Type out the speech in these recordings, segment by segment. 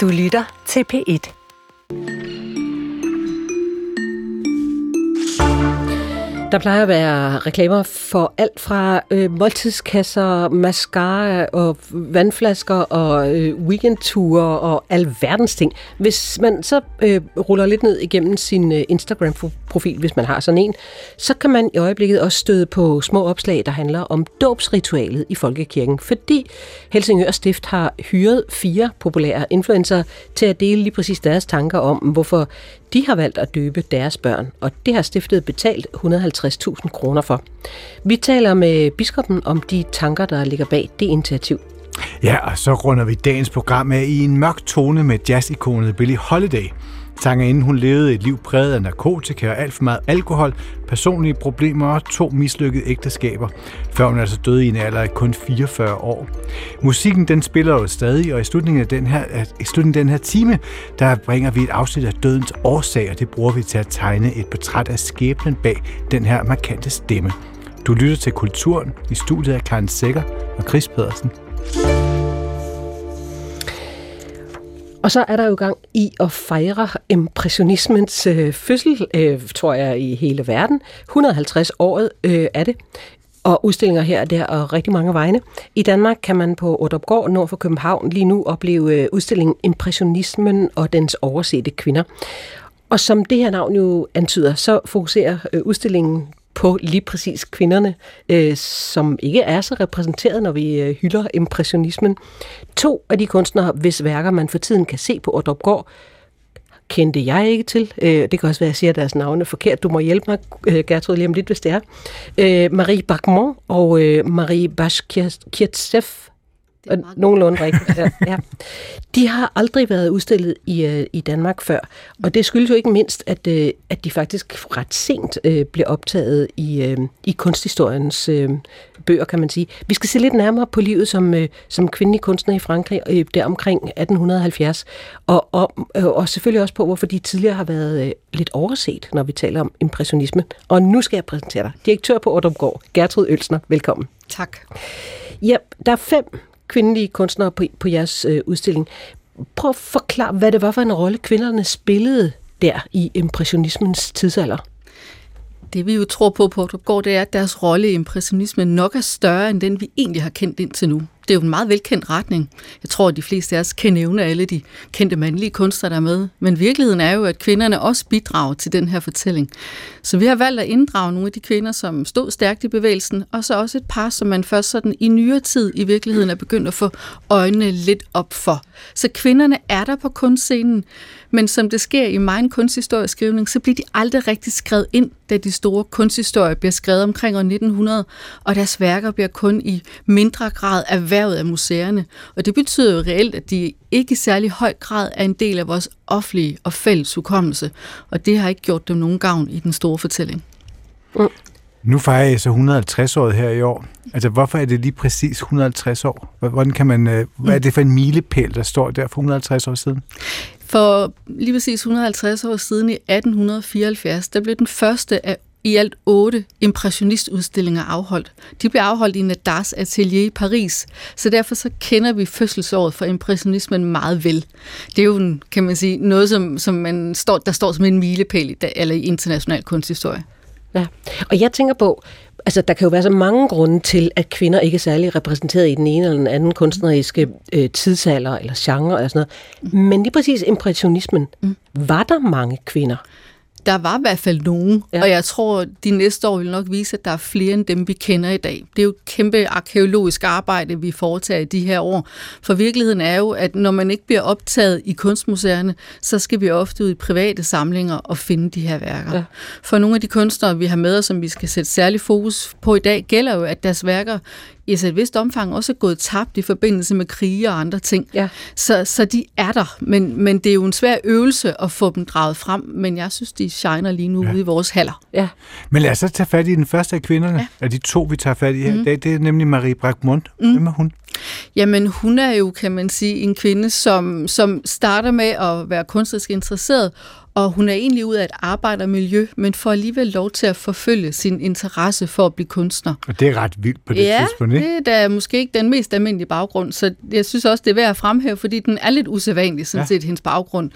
Du lytter til P1. Der plejer at være reklamer for alt fra øh, måltidskasser, mascara og vandflasker og øh, weekendture og alverdens ting. Hvis man så øh, ruller lidt ned igennem sin øh, Instagram-profil, hvis man har sådan en, så kan man i øjeblikket også støde på små opslag, der handler om dåbsritualet i Folkekirken, fordi Helsingør Stift har hyret fire populære influencer til at dele lige præcis deres tanker om, hvorfor de har valgt at døbe deres børn, og det har stiftet betalt 50.000 kroner for. Vi taler med biskoppen om de tanker, der ligger bag det initiativ. Ja, og så runder vi dagens program af i en mørk tone med jazzikonet Billie Holiday – Sangerinden hun levede et liv præget af narkotika og alt for meget alkohol, personlige problemer og to mislykkede ægteskaber, før hun altså døde i en alder af kun 44 år. Musikken den spiller jo stadig, og i slutningen af den her, i slutningen af den her time, der bringer vi et afsnit af dødens årsag, og det bruger vi til at tegne et portræt af skæbnen bag den her markante stemme. Du lytter til Kulturen i studiet af Karen Sækker og Chris Pedersen. Og så er der jo gang i at fejre impressionismens øh, fødsel, øh, tror jeg, i hele verden. 150 året øh, er det. Og udstillinger her og der og rigtig mange vegne. I Danmark kan man på Otterupgård nord for København lige nu opleve øh, udstillingen Impressionismen og dens oversete kvinder. Og som det her navn jo antyder, så fokuserer øh, udstillingen på lige præcis kvinderne, øh, som ikke er så repræsenteret, når vi øh, hylder impressionismen. To af de kunstnere, hvis værker man for tiden kan se på Ordrupgård, kendte jeg ikke til. Øh, det kan også være, at jeg siger deres navne forkert. Du må hjælpe mig, øh, Gertrud, lige om lidt, hvis det er. Øh, Marie Bachmann og øh, Marie Bashkirtsev og nogenlunde rigtigt. Ja, ja. De har aldrig været udstillet i, uh, i Danmark før, og det skyldes jo ikke mindst, at, uh, at de faktisk ret sent uh, blev optaget i, uh, i kunsthistoriens uh, bøger, kan man sige. Vi skal se lidt nærmere på livet som, uh, som kvindelig kunstner i Frankrig uh, der omkring 1870, og, og, uh, og selvfølgelig også på, hvorfor de tidligere har været uh, lidt overset, når vi taler om impressionisme. Og nu skal jeg præsentere dig. Direktør på Ordrupgård, Gertrud Ølsner. Velkommen. Tak. Ja, der er fem kvindelige kunstnere på, på jeres øh, udstilling. Prøv at forklare, hvad det var for en rolle kvinderne spillede der i impressionismens tidsalder. Det vi jo tror på på går, det er, at deres rolle i impressionismen nok er større end den, vi egentlig har kendt indtil nu det er jo en meget velkendt retning. Jeg tror, at de fleste af os kan nævne alle de kendte mandlige kunstnere, der er med. Men virkeligheden er jo, at kvinderne også bidrager til den her fortælling. Så vi har valgt at inddrage nogle af de kvinder, som stod stærkt i bevægelsen, og så også et par, som man først sådan i nyere tid i virkeligheden er begyndt at få øjnene lidt op for. Så kvinderne er der på kunstscenen, men som det sker i min kunsthistorieskrivning, så bliver de aldrig rigtig skrevet ind, da de store kunsthistorier bliver skrevet omkring år 1900, og deres værker bliver kun i mindre grad erhvervet af museerne. Og det betyder jo reelt, at de ikke i særlig høj grad er en del af vores offentlige og fælles hukommelse. Og det har ikke gjort dem nogen gavn i den store fortælling. Mm. Nu fejrer jeg så 150 år her i år. Altså, hvorfor er det lige præcis 150 år? Hvordan kan man, øh, hvad er det for en milepæl, der står der for 150 år siden? For lige præcis 150 år siden i 1874, der blev den første af i alt otte impressionistudstillinger afholdt. De blev afholdt i Nadars atelier i Paris, så derfor så kender vi fødselsåret for impressionismen meget vel. Det er jo, en, kan man sige, noget, som, som man står, der står som en milepæl i, eller i international kunsthistorie. Ja, og jeg tænker på, altså der kan jo være så mange grunde til, at kvinder ikke er særlig repræsenteret i den ene eller den anden kunstneriske øh, tidsalder eller genre eller sådan noget. Men lige præcis impressionismen, mm. var der mange kvinder? Der var i hvert fald nogen, ja. og jeg tror, de næste år vil nok vise, at der er flere end dem, vi kender i dag. Det er jo et kæmpe arkeologisk arbejde, vi foretager i de her år. For virkeligheden er jo, at når man ikke bliver optaget i kunstmuseerne, så skal vi ofte ud i private samlinger og finde de her værker. Ja. For nogle af de kunstnere, vi har med os, som vi skal sætte særlig fokus på i dag, gælder jo, at deres værker i et vist omfang også er gået tabt i forbindelse med krige og andre ting. Ja. Så, så de er der, men, men det er jo en svær øvelse at få dem draget frem, men jeg synes, de shiner lige nu ja. ude i vores haller. Ja. Men lad os så tage fat i den første af kvinderne, ja. af de to, vi tager fat i her mm. i dag. Det er nemlig Marie Bragmont. Mm. Hvem er hun? Jamen, hun er jo, kan man sige, en kvinde, som, som starter med at være kunstnerisk interesseret, og hun er egentlig ud af et arbejdermiljø, men får alligevel lov til at forfølge sin interesse for at blive kunstner. Og det er ret vildt på det ja, tidspunkt, ikke? det er da måske ikke den mest almindelige baggrund, så jeg synes også, det er værd at fremhæve, fordi den er lidt usædvanlig, sådan ja. set, hendes baggrund.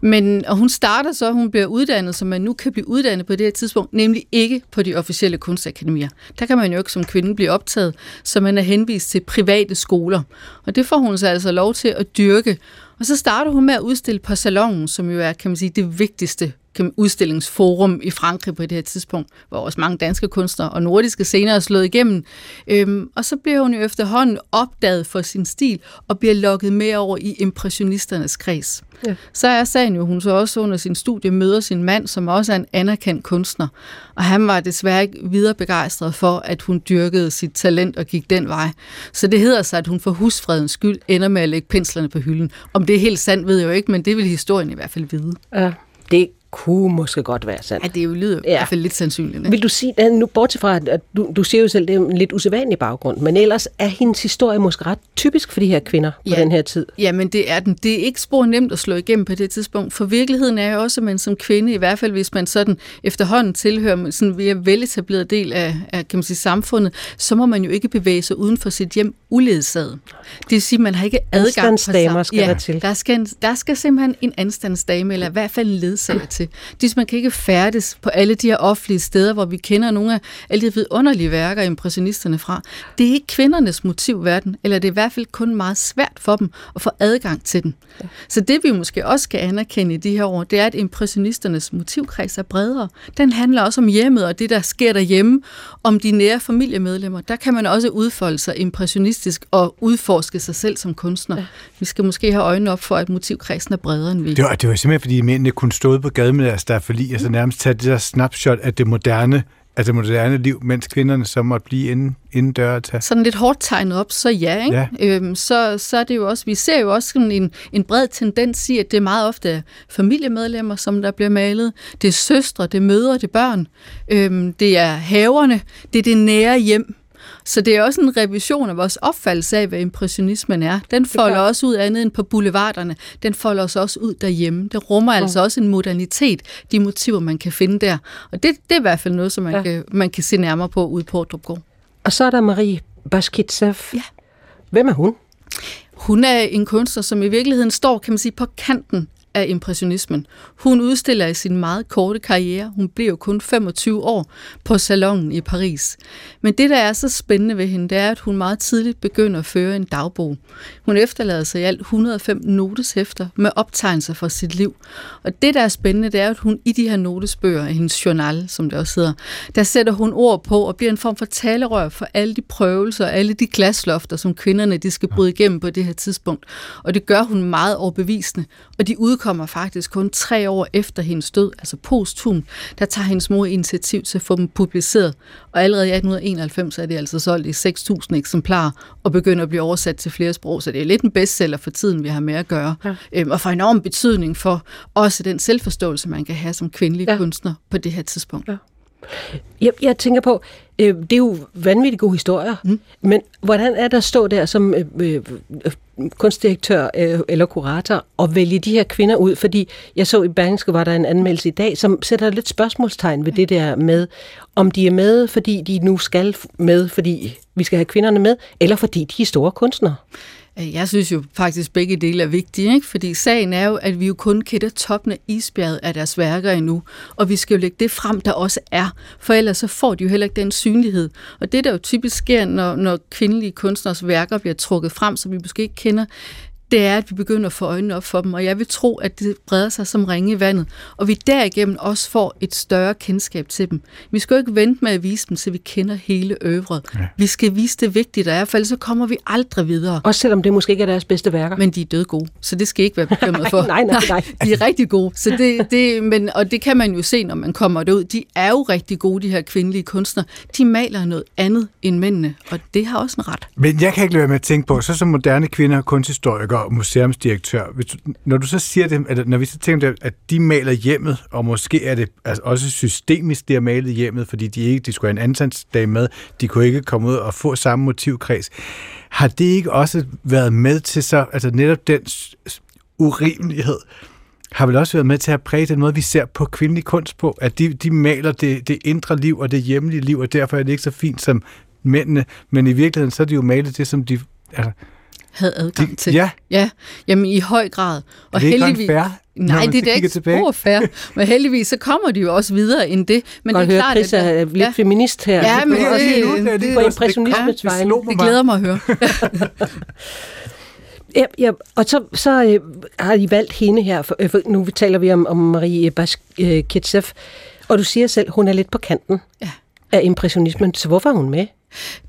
Men, og hun starter så, hun bliver uddannet, som man nu kan blive uddannet på det her tidspunkt, nemlig ikke på de officielle kunstakademier. Der kan man jo ikke som kvinde blive optaget, så man er henvist til private skoler. Og det får hun så altså lov til at dyrke. Og så starter hun med at udstille på Salongen, som jo er, kan man sige, det vigtigste udstillingsforum i Frankrig på det her tidspunkt, hvor også mange danske kunstnere og nordiske scener er slået igennem. Øhm, og så bliver hun jo efterhånden opdaget for sin stil og bliver lukket med over i impressionisternes kreds. Ja. Så er sagen jo, hun så også under sin studie møder sin mand, som også er en anerkendt kunstner. Og han var desværre ikke videre begejstret for, at hun dyrkede sit talent og gik den vej. Så det hedder sig, at hun for husfredens skyld ender med at lægge penslerne på hylden. Om det er helt sandt, ved jeg jo ikke, men det vil historien i hvert fald vide. Ja, det kunne måske godt være sandt. Ja, det er jo lyder ja. i hvert fald lidt sandsynligt. Ikke? Vil du sige, nu bortset fra, at du, du siger jo selv, det er en lidt usædvanlig baggrund, men ellers er hendes historie måske ret typisk for de her kvinder på ja. den her tid. Ja, men det er den. Det er ikke spor nemt at slå igennem på det tidspunkt, for virkeligheden er jo også, at man som kvinde, i hvert fald hvis man sådan efterhånden tilhører sådan ved veletableret del af, af kan man sige, samfundet, så må man jo ikke bevæge sig uden for sit hjem uledsaget. Det vil sige, at man har ikke adgang sig. skal ja, der til. Der skal, der skal simpelthen en anstandsdame, eller i hvert fald en ledsager til. Det man kan ikke færdes på alle de her offentlige steder, hvor vi kender nogle af alle de vidunderlige værker, impressionisterne fra. Det er ikke kvindernes motivverden, eller det er i hvert fald kun meget svært for dem at få adgang til den. Ja. Så det vi måske også skal anerkende i de her år, det er, at impressionisternes motivkreds er bredere. Den handler også om hjemmet og det, der sker derhjemme, om de nære familiemedlemmer. Der kan man også udfolde sig impressionistisk og udforske sig selv som kunstner. Ja. Vi skal måske have øjnene op for, at motivkredsen er bredere end vi. Det var, det var simpelthen, fordi mændene kunne stå på gaden med deres fordi altså nærmest tage det der snapshot af det moderne altså moderne liv, mens kvinderne så måtte blive inden, inden døre tage. Sådan lidt hårdt tegnet op, så ja. Ikke? ja. Øhm, så, så er det jo også, vi ser jo også sådan en, en bred tendens i, at det er meget ofte familiemedlemmer, som der bliver malet. Det er søstre, det er mødre, det er børn. Øhm, det er haverne, det er det nære hjem. Så det er også en revision af vores opfattelse af, hvad impressionismen er. Den folder også ud andet end på boulevarderne. Den folder os også ud derhjemme. Det rummer ja. altså også en modernitet, de motiver, man kan finde der. Og det, det er i hvert fald noget, som man, ja. kan, man kan se nærmere på ude på Drupgård. Og så er der Marie Baskitsev. Ja. Hvem er hun? Hun er en kunstner, som i virkeligheden står, kan man sige, på kanten af impressionismen. Hun udstiller i sin meget korte karriere, hun blev jo kun 25 år, på Salonen i Paris. Men det, der er så spændende ved hende, det er, at hun meget tidligt begynder at føre en dagbog. Hun efterlader sig i alt 105 noteshæfter med optegnelser fra sit liv. Og det, der er spændende, det er, at hun i de her notesbøger, hendes journal, som det også hedder, der sætter hun ord på og bliver en form for talerør for alle de prøvelser, og alle de glaslofter, som kvinderne de skal bryde igennem på det her tidspunkt. Og det gør hun meget overbevisende. Og de udkommer faktisk kun tre år efter hendes død, altså posthum, der tager hendes mor initiativ til at få dem publiceret. Og allerede i 1891 er det altså solgt i 6.000 eksemplarer og begynder at blive oversat til flere sprog, så det er lidt en bestseller for tiden, vi har med at gøre. Ja. Øhm, og for enorm betydning for også den selvforståelse, man kan have som kvindelig ja. kunstner på det her tidspunkt. Ja. Jeg, jeg tænker på, øh, det er jo vanvittigt gode historier, mm. men hvordan er der at stå der som øh, øh, kunstdirektør øh, eller kurator og vælge de her kvinder ud? Fordi jeg så i Berlingske, var der en anmeldelse i dag, som sætter lidt spørgsmålstegn ved det der med, om de er med, fordi de nu skal med, fordi vi skal have kvinderne med, eller fordi de er store kunstnere. Øh, jeg synes jo faktisk, at begge dele er vigtige, ikke? fordi sagen er jo, at vi jo kun kender toppen af isbjerget af deres værker endnu, og vi skal jo lægge det frem, der også er, for ellers så får de jo heller ikke den synlighed. Og det, der jo typisk sker, når, når kvindelige kunstners værker bliver trukket frem, som vi måske ikke kender, det er, at vi begynder at få øjnene op for dem, og jeg vil tro, at det breder sig som ringe i vandet, og vi derigennem også får et større kendskab til dem. Vi skal jo ikke vente med at vise dem, så vi kender hele øvret. Ja. Vi skal vise det vigtige, der er, for ellers så kommer vi aldrig videre. Også selvom det måske ikke er deres bedste værker. Men de er døde gode, så det skal I ikke være bekymret for. nej, nej, nej. De er rigtig gode, så det, det, men, og det kan man jo se, når man kommer derud. De er jo rigtig gode, de her kvindelige kunstnere. De maler noget andet end mændene, og det har også en ret. Men jeg kan ikke lade være med at tænke på, så som moderne kvinder, kunsthistorikere, og museumsdirektør, hvis du, når du så siger det, at når vi så tænker, at de maler hjemmet, og måske er det altså også systemisk, de har malet hjemmet, fordi de ikke de skulle have en ansatsdag med, de kunne ikke komme ud og få samme motivkreds. Har det ikke også været med til så, altså netop den urimelighed, har vel også været med til at præge den måde, vi ser på kvindelig kunst på, at de, de maler det, det indre liv og det hjemlige liv, og derfor er det ikke så fint som mændene, men i virkeligheden så er de jo malet det, som de... Altså, havde adgang de, til. Ja. ja. Jamen i høj grad. Og er det ikke heldigvis, fair, Nej, det er ikke spor fair. Men heldigvis, så kommer de jo også videre end det. Men Godt det er klart, Chris at er lidt ja. feminist her. Ja, men det, det, det, det, på impressionismets ja, det glæder mig at høre. Ja, ja, og så, så øh, har I valgt hende her, for, øh, for nu taler vi om, om Marie Bashkirtsev, og du siger selv, hun er lidt på kanten ja. af impressionismen, så hvorfor er hun med?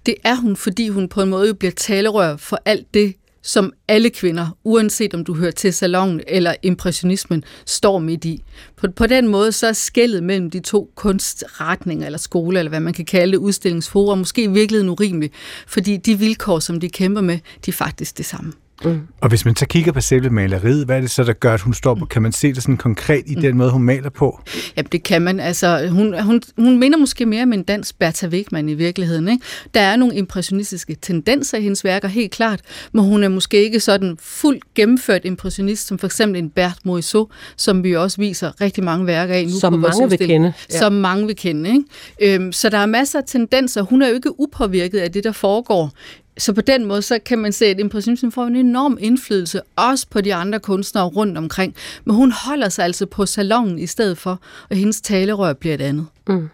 Det er hun, fordi hun på en måde jo bliver talerør for alt det, som alle kvinder, uanset om du hører til salongen eller impressionismen, står midt i. På, på den måde så er skældet mellem de to kunstretninger, eller skole, eller hvad man kan kalde det, udstillingsforum, måske i virkeligheden urimeligt, fordi de vilkår, som de kæmper med, de er faktisk det samme. Mm. Og hvis man så kigger på selve maleriet, hvad er det så, der gør, at hun står på? Kan man se det sådan konkret i mm. den måde, hun maler på? Ja, det kan man. Altså, hun, hun, hun minder måske mere om en dansk Bertha Wigman i virkeligheden. Ikke? Der er nogle impressionistiske tendenser i hendes værker, helt klart, men hun er måske ikke sådan fuldt gennemført impressionist, som for eksempel en Bert Morisot, som vi også viser rigtig mange værker af nu som på mange vil kende. Ja. Som mange vil kende. Ikke? Øhm, så der er masser af tendenser. Hun er jo ikke upåvirket af det, der foregår så på den måde, så kan man se, at impressionismen får en enorm indflydelse, også på de andre kunstnere rundt omkring. Men hun holder sig altså på salongen i stedet for, og hendes talerør bliver et andet. Mm.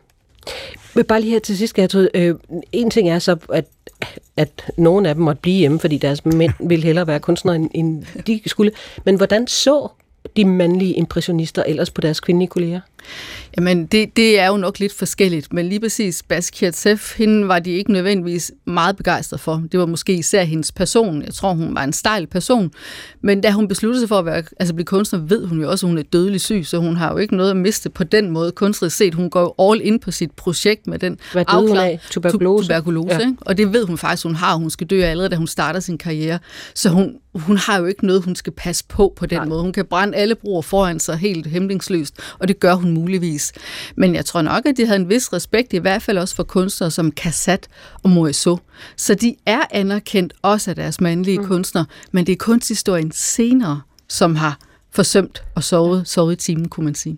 Men bare lige her til sidst, Gertrud. Øh, en ting er så, at, at nogen af dem måtte blive hjemme, fordi deres mænd ville hellere være kunstnere, end, end de skulle. Men hvordan så de mandlige impressionister ellers på deres kvindelige kolleger? Jamen, det, det er jo nok lidt forskelligt, men lige præcis Basquiat hende var de ikke nødvendigvis meget begejstret for. Det var måske især hendes person. Jeg tror, hun var en stejl person. Men da hun besluttede sig for at være, altså blive kunstner, ved hun jo også, at hun er dødelig syg, så hun har jo ikke noget at miste på den måde kunstnerisk set. Hun går all in på sit projekt med den Hvad afklar Tuberkulose. tuberkulose ja. ikke? Og det ved hun faktisk, hun har. Hun skal dø allerede, da hun starter sin karriere. Så hun, hun har jo ikke noget, hun skal passe på på den Nej. måde. Hun kan brænde alle broer foran sig helt hemmelingsløst, og det gør hun muligvis. Men jeg tror nok, at de havde en vis respekt, i hvert fald også for kunstnere som Cassat og Morisot. Så de er anerkendt også af deres mandlige mm. kunstnere, men det er kunsthistorien senere, som har forsømt og sovet, sovet i timen, kunne man sige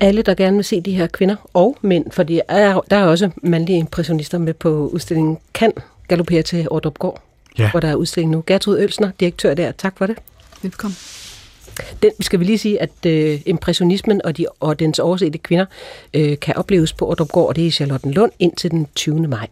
alle, der gerne vil se de her kvinder og mænd, for der er, der er også mandlige impressionister med på udstillingen, kan galopere til Ordrup Gård, ja. hvor der er udstilling nu. Gertrud Ølsner, direktør der. Tak for det. Velkommen. Den skal vi lige sige, at øh, impressionismen og, de, og dens oversete kvinder øh, kan opleves på Ordrupgård, og det er i Charlottenlund indtil den 20. maj.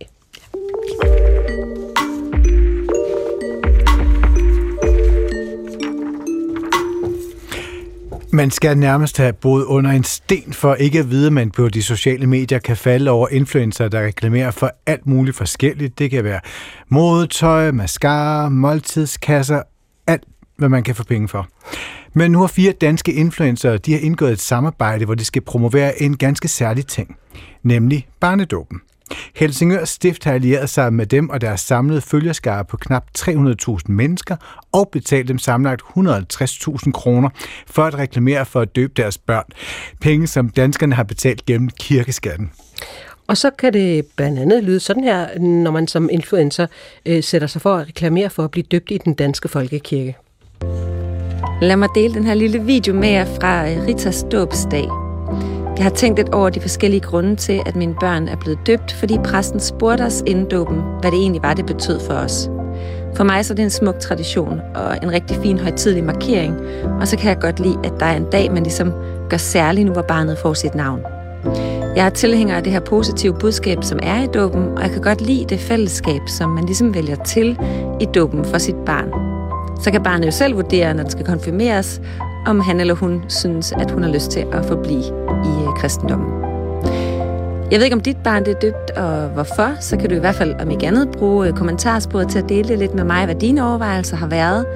Man skal nærmest have boet under en sten for ikke at vide, at man på de sociale medier kan falde over influencer, der reklamerer for alt muligt forskelligt. Det kan være modetøj, mascara, måltidskasser, alt hvad man kan få penge for. Men nu har fire danske influencer, de har indgået et samarbejde, hvor de skal promovere en ganske særlig ting, nemlig barnedåben. Helsingør Stift har allieret sig med dem og deres samlede følgerskare på knap 300.000 mennesker og betalt dem samlet 150.000 kroner for at reklamere for at døbe deres børn. Penge, som danskerne har betalt gennem kirkeskatten. Og så kan det blandt andet lyde sådan her, når man som influencer øh, sætter sig for at reklamere for at blive døbt i den danske folkekirke. Lad mig dele den her lille video med jer fra øh, Ritas dåbsdag. Jeg har tænkt lidt over de forskellige grunde til, at mine børn er blevet døbt, fordi præsten spurgte os inden dåben, hvad det egentlig var, det betød for os. For mig så er det en smuk tradition og en rigtig fin højtidlig markering, og så kan jeg godt lide, at der er en dag, man ligesom gør særlig nu, hvor barnet får sit navn. Jeg er tilhænger af det her positive budskab, som er i dåben, og jeg kan godt lide det fællesskab, som man ligesom vælger til i dåben for sit barn. Så kan barnet jo selv vurdere, når det skal konfirmeres, om han eller hun synes, at hun har lyst til at forblive i øh, kristendommen. Jeg ved ikke, om dit barn det er døbt, og hvorfor, så kan du i hvert fald, om ikke andet, bruge øh, kommentarsporet til at dele lidt med mig, hvad dine overvejelser har været.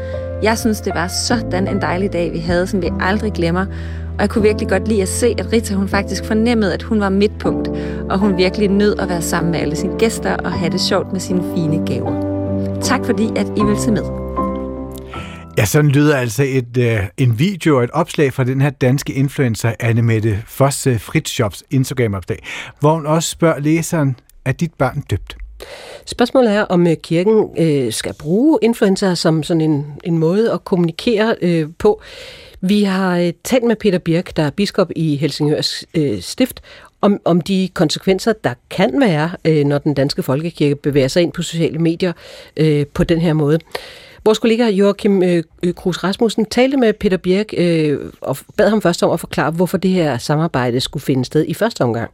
Jeg synes, det var sådan en dejlig dag, vi havde, som vi aldrig glemmer. Og jeg kunne virkelig godt lide at se, at Rita hun faktisk fornemmede, at hun var midtpunkt, og hun virkelig nød at være sammen med alle sine gæster og have det sjovt med sine fine gaver. Tak fordi, at I vil se med. Ja, sådan lyder altså et, øh, en video og et opslag fra den her danske influencer Annemette Fosse øh, Fritschops Instagram-opslag, hvor hun også spørger læseren, er dit barn døbt? Spørgsmålet er, om øh, kirken øh, skal bruge influencer som sådan en, en måde at kommunikere øh, på. Vi har øh, talt med Peter Birk, der er biskop i Helsingør øh, Stift, om, om de konsekvenser, der kan være, øh, når den danske folkekirke bevæger sig ind på sociale medier øh, på den her måde. Vores kollega Joachim øh, øh Krus Rasmussen talte med Peter Birk øh, og bad ham først om at forklare, hvorfor det her samarbejde skulle finde sted i første omgang.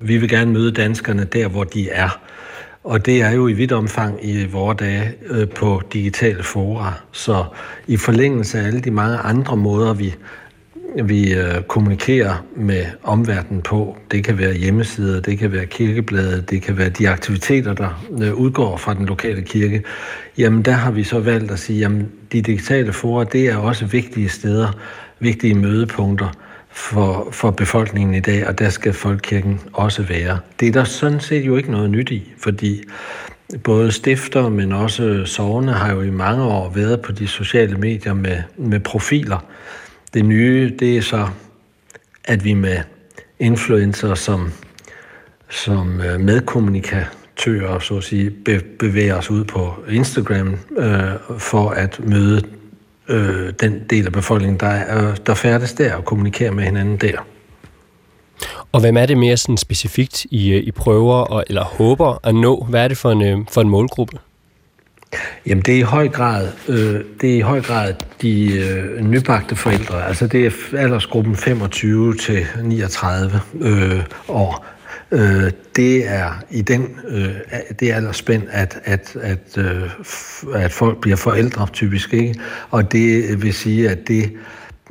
Vi vil gerne møde danskerne der, hvor de er. Og det er jo i vidt omfang i vores dage øh, på digitale fora. Så i forlængelse af alle de mange andre måder, vi, vi øh, kommunikerer med omverdenen på, det kan være hjemmesider, det kan være kirkebladet, det kan være de aktiviteter, der øh, udgår fra den lokale kirke, jamen der har vi så valgt at sige, jamen de digitale fora, det er også vigtige steder, vigtige mødepunkter, for, for befolkningen i dag, og der skal folkekirken også være. Det er der sådan set jo ikke noget nyt i, fordi både stifter, men også sovne har jo i mange år været på de sociale medier med, med profiler. Det nye, det er så, at vi med influencer som, som øh, medkommunikatører, så at sige, bevæger os ud på Instagram øh, for at møde øh, den del af befolkningen, der, er, der færdes der og kommunikerer med hinanden der. Og hvem er det mere sådan specifikt, I, øh, I prøver og, eller håber at nå? Hvad er det for en, øh, for en målgruppe? Jamen det er i høj grad, øh, det er i høj grad de øh, nybagte forældre. Altså det er aldersgruppen 25 til 39 øh, år. Øh, det er i den øh, det er aldersspænd, at, at, at, øh, at folk bliver forældre typisk, ikke? Og det vil sige, at det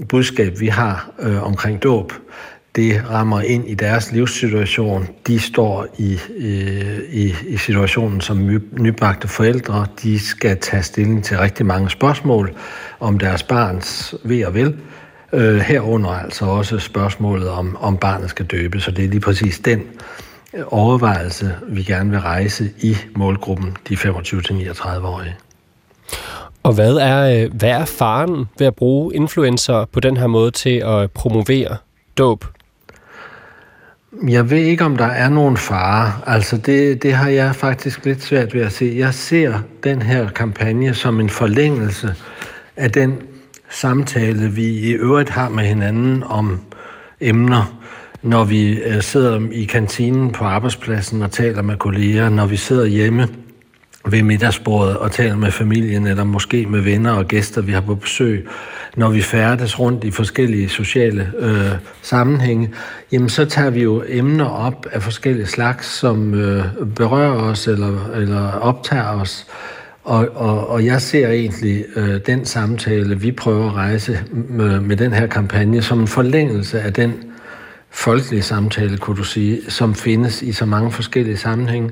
budskab, vi har øh, omkring dåb, det rammer ind i deres livssituation. De står i, øh, i, i situationen som nybagte forældre. De skal tage stilling til rigtig mange spørgsmål om deres barns ved og vel. Øh, herunder altså også spørgsmålet om, om barnet skal døbe. Så det er lige præcis den øh, overvejelse, vi gerne vil rejse i målgruppen, de 25-39-årige. Og hvad er, øh, hvad er faren ved at bruge influencer på den her måde til at promovere dåb? Jeg ved ikke, om der er nogen fare. Altså, det, det har jeg faktisk lidt svært ved at se. Jeg ser den her kampagne som en forlængelse af den samtale, vi i øvrigt har med hinanden om emner, når vi øh, sidder i kantinen på arbejdspladsen og taler med kolleger, når vi sidder hjemme ved middagsbordet og taler med familien, eller måske med venner og gæster, vi har på besøg, når vi færdes rundt i forskellige sociale øh, sammenhænge, jamen så tager vi jo emner op af forskellige slags, som øh, berører os eller, eller optager os. Og, og, og jeg ser egentlig øh, den samtale, vi prøver at rejse med, med den her kampagne, som en forlængelse af den folkelige samtale, kunne du sige, som findes i så mange forskellige sammenhænge,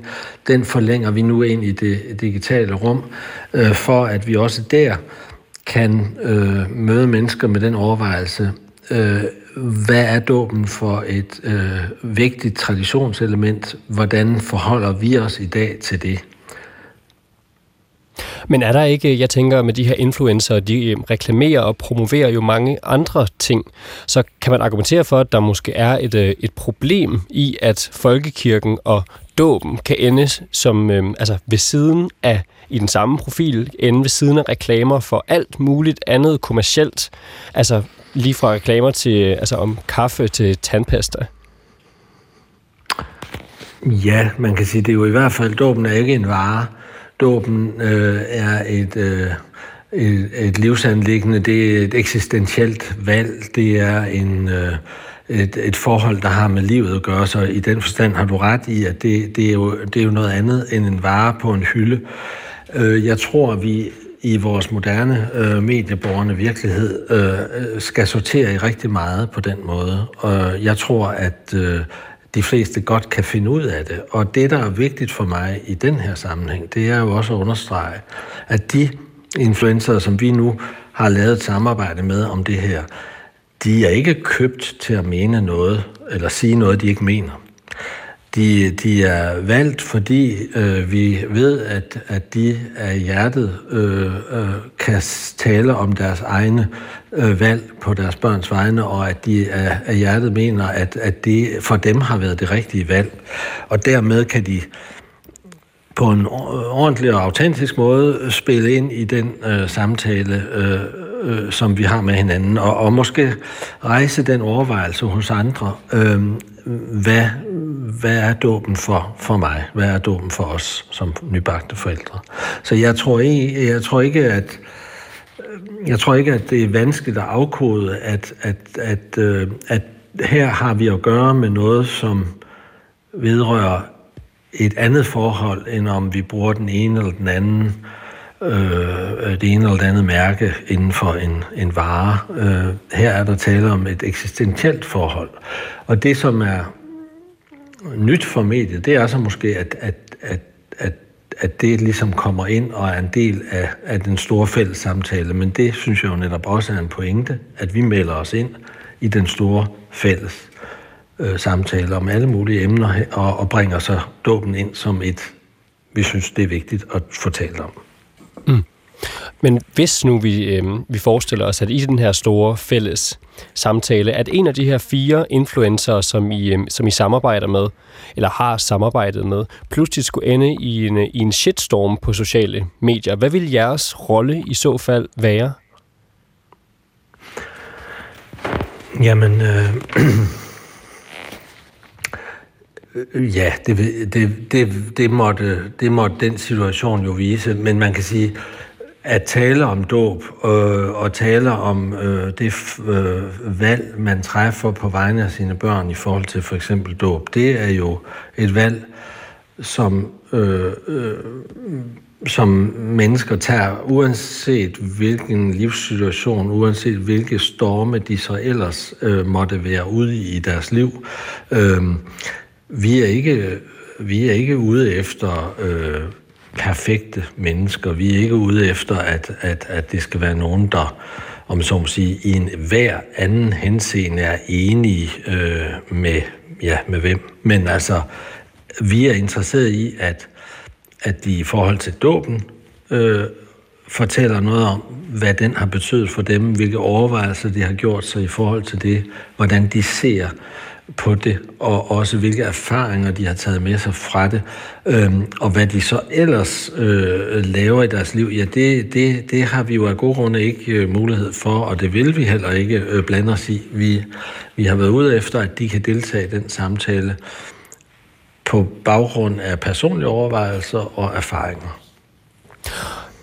den forlænger vi nu ind i det digitale rum, øh, for at vi også der kan øh, møde mennesker med den overvejelse, øh, hvad er dåben for et øh, vigtigt traditionselement? Hvordan forholder vi os i dag til det? Men er der ikke, jeg tænker med de her influencer, de øh, reklamerer og promoverer jo mange andre ting, så kan man argumentere for, at der måske er et, øh, et problem i, at folkekirken og dåben kan ende som, øh, altså ved siden af, i den samme profil, ende ved siden af reklamer for alt muligt andet kommercielt, altså lige fra reklamer til, altså om kaffe til tandpasta. Ja, man kan sige, det er jo i hvert fald, dåben er ikke en vare. Dåben øh, er et, øh, et, et livsanlæggende, det er et eksistentielt valg, det er en, øh, et, et forhold, der har med livet at gøre, så i den forstand har du ret i, at det, det, er, jo, det er jo noget andet end en vare på en hylde. Øh, jeg tror, at vi i vores moderne øh, medieborgerne virkelighed øh, skal sortere i rigtig meget på den måde. Og jeg tror, at øh, de fleste godt kan finde ud af det. Og det, der er vigtigt for mig i den her sammenhæng, det er jo også at understrege, at de influencer, som vi nu har lavet et samarbejde med om det her, de er ikke købt til at mene noget, eller sige noget, de ikke mener. De, de er valgt, fordi øh, vi ved, at, at de af hjertet øh, øh, kan tale om deres egne øh, valg på deres børns vegne, og at de af, af hjertet mener, at, at det for dem har været det rigtige valg. Og dermed kan de på en ordentlig og autentisk måde spille ind i den øh, samtale, øh, øh, som vi har med hinanden, og, og måske rejse den overvejelse hos andre, øh, hvad, hvad er dåben for, for mig? Hvad er dåben for os som nybagte forældre? Så jeg tror ikke, jeg tror ikke at øh, jeg tror ikke, at det er vanskeligt at afkode, at, at, at, øh, at her har vi at gøre med noget, som vedrører et andet forhold, end om vi bruger den ene eller den anden, øh, øh, det ene eller det andet mærke inden for en, en vare. Øh, her er der tale om et eksistentielt forhold. Og det, som er nyt for mediet, det er så måske, at, at, at, at, at det ligesom kommer ind og er en del af, af den store fælles samtale. Men det synes jeg jo netop også er en pointe, at vi melder os ind i den store fælles øh, samtale om alle mulige emner og, og bringer så dåben ind som et, vi synes, det er vigtigt at få talt om. Mm. Men hvis nu vi, øh, vi forestiller os, at i den her store fælles samtale, at en af de her fire influencer, som I, øh, som I samarbejder med, eller har samarbejdet med, pludselig skulle ende i en, øh, i en shitstorm på sociale medier, hvad vil jeres rolle i så fald være? Jamen, øh, Øh, ja, det, det, det, det, måtte, det måtte den situation jo vise, men man kan sige, at tale om dåb øh, og tale om øh, det øh, valg, man træffer på vegne af sine børn i forhold til for eksempel dåb, det er jo et valg, som, øh, øh, som mennesker tager, uanset hvilken livssituation, uanset hvilke storme de så ellers øh, måtte være ude i deres liv. Øh, vi er ikke vi er ikke ude efter øh, perfekte mennesker. Vi er ikke ude efter, at, at, at det skal være nogen, der om så må sige, i en hver anden henseende er enige øh, med, ja, med hvem. Men altså, vi er interesseret i, at, at de i forhold til dåben øh, fortæller noget om, hvad den har betydet for dem, hvilke overvejelser de har gjort sig i forhold til det, hvordan de ser på det, og også hvilke erfaringer de har taget med sig fra det, øhm, og hvad de så ellers øh, laver i deres liv, ja, det, det, det har vi jo af gode grunde ikke øh, mulighed for, og det vil vi heller ikke øh, blande os i. Vi, vi har været ude efter, at de kan deltage i den samtale på baggrund af personlige overvejelser og erfaringer.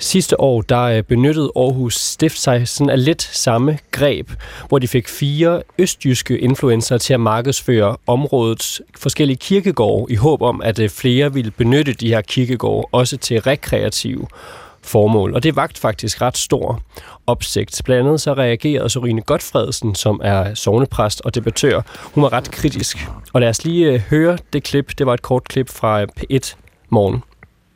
Sidste år, der øh, benyttede Aarhus Stift sig sådan af lidt samme greb, hvor de fik fire østjyske influencer til at markedsføre områdets forskellige kirkegårde, i håb om, at øh, flere ville benytte de her kirkegårde også til rekreative formål. Og det vagt faktisk ret stor opsigt. Blandt andet så reagerede Sorine Godfredsen, som er sovnepræst og debattør. Hun var ret kritisk. Og lad os lige øh, høre det klip. Det var et kort klip fra P1 morgen.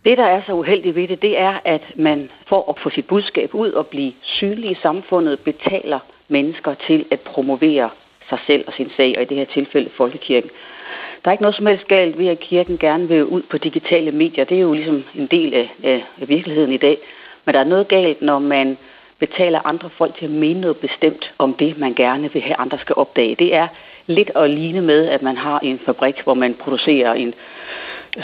Det, der er så uheldigt ved det, det er, at man for at få sit budskab ud og blive synlig i samfundet, betaler mennesker til at promovere sig selv og sin sag, og i det her tilfælde Folkekirken. Der er ikke noget som helst galt ved, at kirken gerne vil ud på digitale medier. Det er jo ligesom en del af, af virkeligheden i dag. Men der er noget galt, når man betaler andre folk til at mene noget bestemt om det, man gerne vil have, andre skal opdage. Det er lidt at ligne med, at man har en fabrik, hvor man producerer en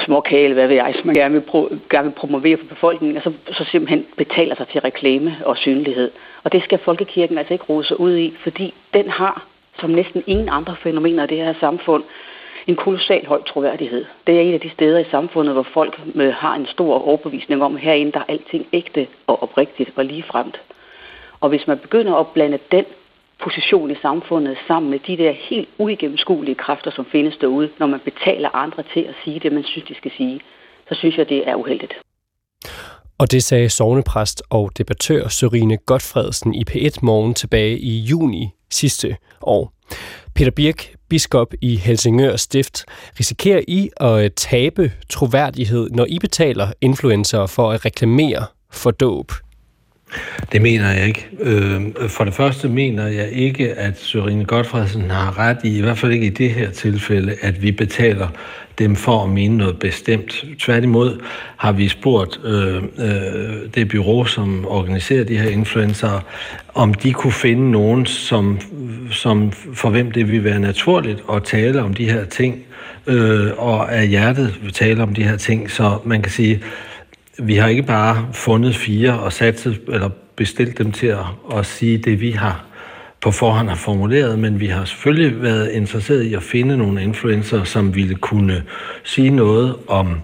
småkage, hvad ved jeg, som man gerne vil, pro- gerne vil promovere for befolkningen, og så, så simpelthen betaler sig til reklame og synlighed. Og det skal folkekirken altså ikke rose ud i, fordi den har, som næsten ingen andre fænomener i det her samfund, en kolossal høj troværdighed. Det er et af de steder i samfundet, hvor folk med, har en stor overbevisning om, at herinde der er alting ægte og oprigtigt og ligefremt. Og hvis man begynder at blande den position i samfundet sammen med de der helt uigennemskuelige kræfter, som findes derude, når man betaler andre til at sige det, man synes, de skal sige, så synes jeg, det er uheldigt. Og det sagde sovnepræst og debattør Sørine Godfredsen i P1 Morgen tilbage i juni sidste år. Peter Birk, biskop i Helsingør Stift, risikerer I at tabe troværdighed, når I betaler influencer for at reklamere for dåb? Det mener jeg ikke. Øh, for det første mener jeg ikke, at Sørine Godfredsen har ret i, i hvert fald ikke i det her tilfælde, at vi betaler dem for at mene noget bestemt. Tværtimod har vi spurgt øh, øh, det bureau, som organiserer de her influencer, om de kunne finde nogen, som, som for hvem det ville være naturligt at tale om de her ting, øh, og af hjertet tale om de her ting. Så man kan sige, vi har ikke bare fundet fire og sat eller bestilt dem til at, at sige det, vi har på forhånd har formuleret, men vi har selvfølgelig været interesseret i at finde nogle influencer, som ville kunne sige noget om,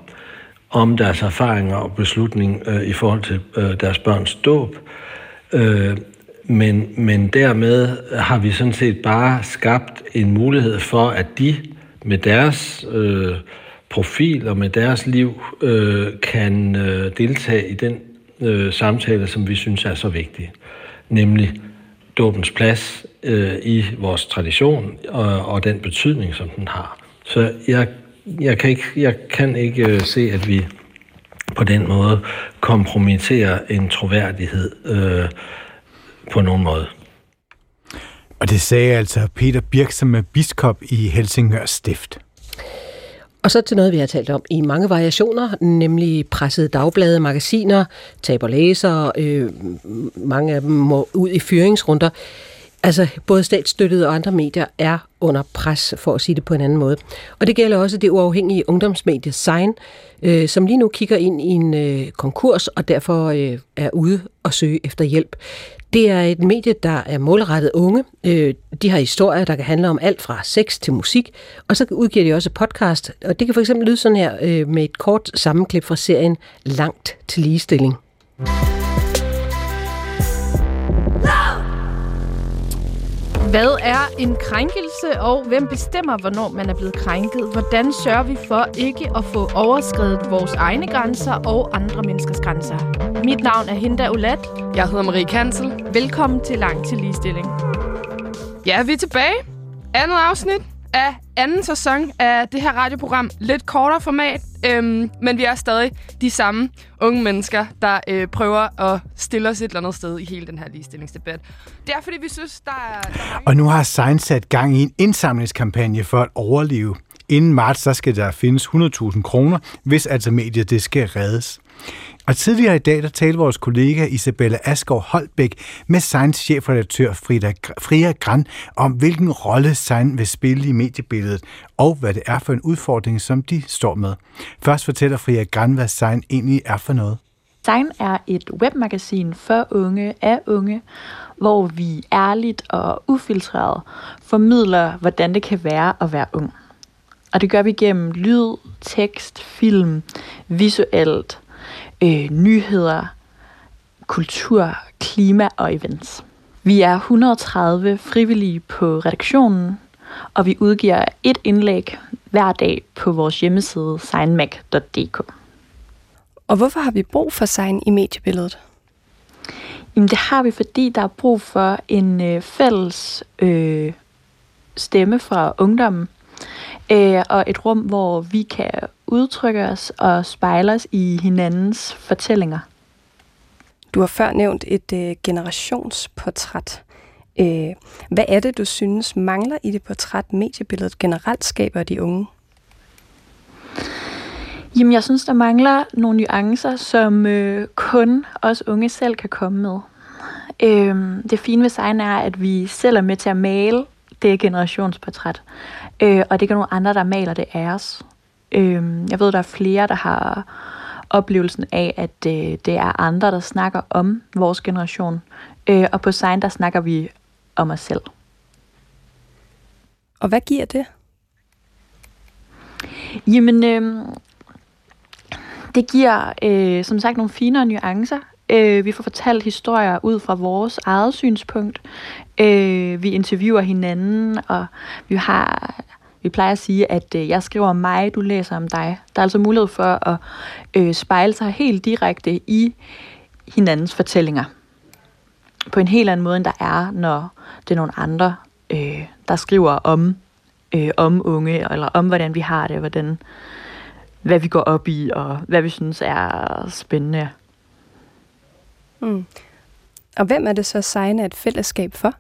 om deres erfaringer og beslutning øh, i forhold til øh, deres børns dåb. Øh, men, men dermed har vi sådan set bare skabt en mulighed for, at de med deres øh, profil og med deres liv øh, kan øh, deltage i den øh, samtale, som vi synes er så vigtig, nemlig dåbens plads øh, i vores tradition og, og den betydning, som den har. Så jeg, jeg, kan, ikke, jeg kan ikke øh, se, at vi på den måde kompromitterer en troværdighed øh, på nogen måde. Og det sagde altså Peter Birk, som er biskop i Helsingør Stift. Og så til noget, vi har talt om i mange variationer, nemlig pressede dagblade, magasiner, taber læser, øh, mange af dem må ud i fyringsrunder. Altså, både statsstøttede og andre medier er under pres, for at sige det på en anden måde. Og det gælder også det uafhængige ungdomsmedie Sign, øh, som lige nu kigger ind i en øh, konkurs, og derfor øh, er ude og søge efter hjælp. Det er et medie, der er målrettet unge. Øh, de har historier, der kan handle om alt fra sex til musik, og så udgiver de også podcast. Og det kan for eksempel lyde sådan her øh, med et kort sammenklip fra serien Langt til ligestilling. Hvad er en krænkelse, og hvem bestemmer, hvornår man er blevet krænket? Hvordan sørger vi for ikke at få overskrevet vores egne grænser og andre menneskers grænser? Mit navn er Hinda Ulat. Jeg hedder Marie Kansel. Velkommen til Langt til Ligestilling. Ja, vi er tilbage. Andet afsnit af anden sæson af det her radioprogram. Lidt kortere format, øhm, men vi er stadig de samme unge mennesker, der øh, prøver at stille os et eller andet sted i hele den her ligestillingsdebat. Det er, fordi vi synes, der er... Der er. Og nu har Science sat gang i en indsamlingskampagne for at overleve. Inden marts, så skal der findes 100.000 kroner, hvis altså mediet det skal reddes. Og tidligere i dag, der talte vores kollega Isabella Asgaard Holbæk med Science chefredaktør Frida, Fria Gran om, hvilken rolle Sein vil spille i mediebilledet, og hvad det er for en udfordring, som de står med. Først fortæller Fria Gran, hvad Sein egentlig er for noget. Sein er et webmagasin for unge af unge, hvor vi ærligt og ufiltreret formidler, hvordan det kan være at være ung. Og det gør vi gennem lyd, tekst, film, visuelt, øh, nyheder, kultur, klima og events. Vi er 130 frivillige på redaktionen, og vi udgiver et indlæg hver dag på vores hjemmeside signmac.dk. Og hvorfor har vi brug for sign i mediebilledet? Jamen det har vi, fordi der er brug for en øh, fælles øh, stemme fra ungdommen, øh, og et rum, hvor vi kan udtrykke os og spejle os i hinandens fortællinger. Du har før nævnt et øh, generationsportræt. Øh, hvad er det, du synes mangler i det portræt, mediebilledet generelt skaber de unge? Jamen, jeg synes, der mangler nogle nuancer, som øh, kun os unge selv kan komme med. Øh, det fine ved sign er, at vi selv er med til at male det generationsportræt. Øh, og det er ikke nogen andre, der maler det af os. Øh, jeg ved, der er flere, der har oplevelsen af, at øh, det er andre, der snakker om vores generation. Øh, og på Sign, der snakker vi om os selv. Og hvad giver det? Jamen, øh, det giver øh, som sagt nogle finere nuancer. Øh, vi får fortalt historier ud fra vores eget synspunkt. Øh, vi interviewer hinanden, og vi har vi plejer at sige, at øh, jeg skriver om mig, du læser om dig. Der er altså mulighed for at øh, spejle sig helt direkte i hinandens fortællinger. På en helt anden måde, end der er, når det er nogle andre, øh, der skriver om, øh, om unge, eller om hvordan vi har det, hvordan, hvad vi går op i, og hvad vi synes er spændende. Mm. Og hvem er det så Sign et fællesskab for?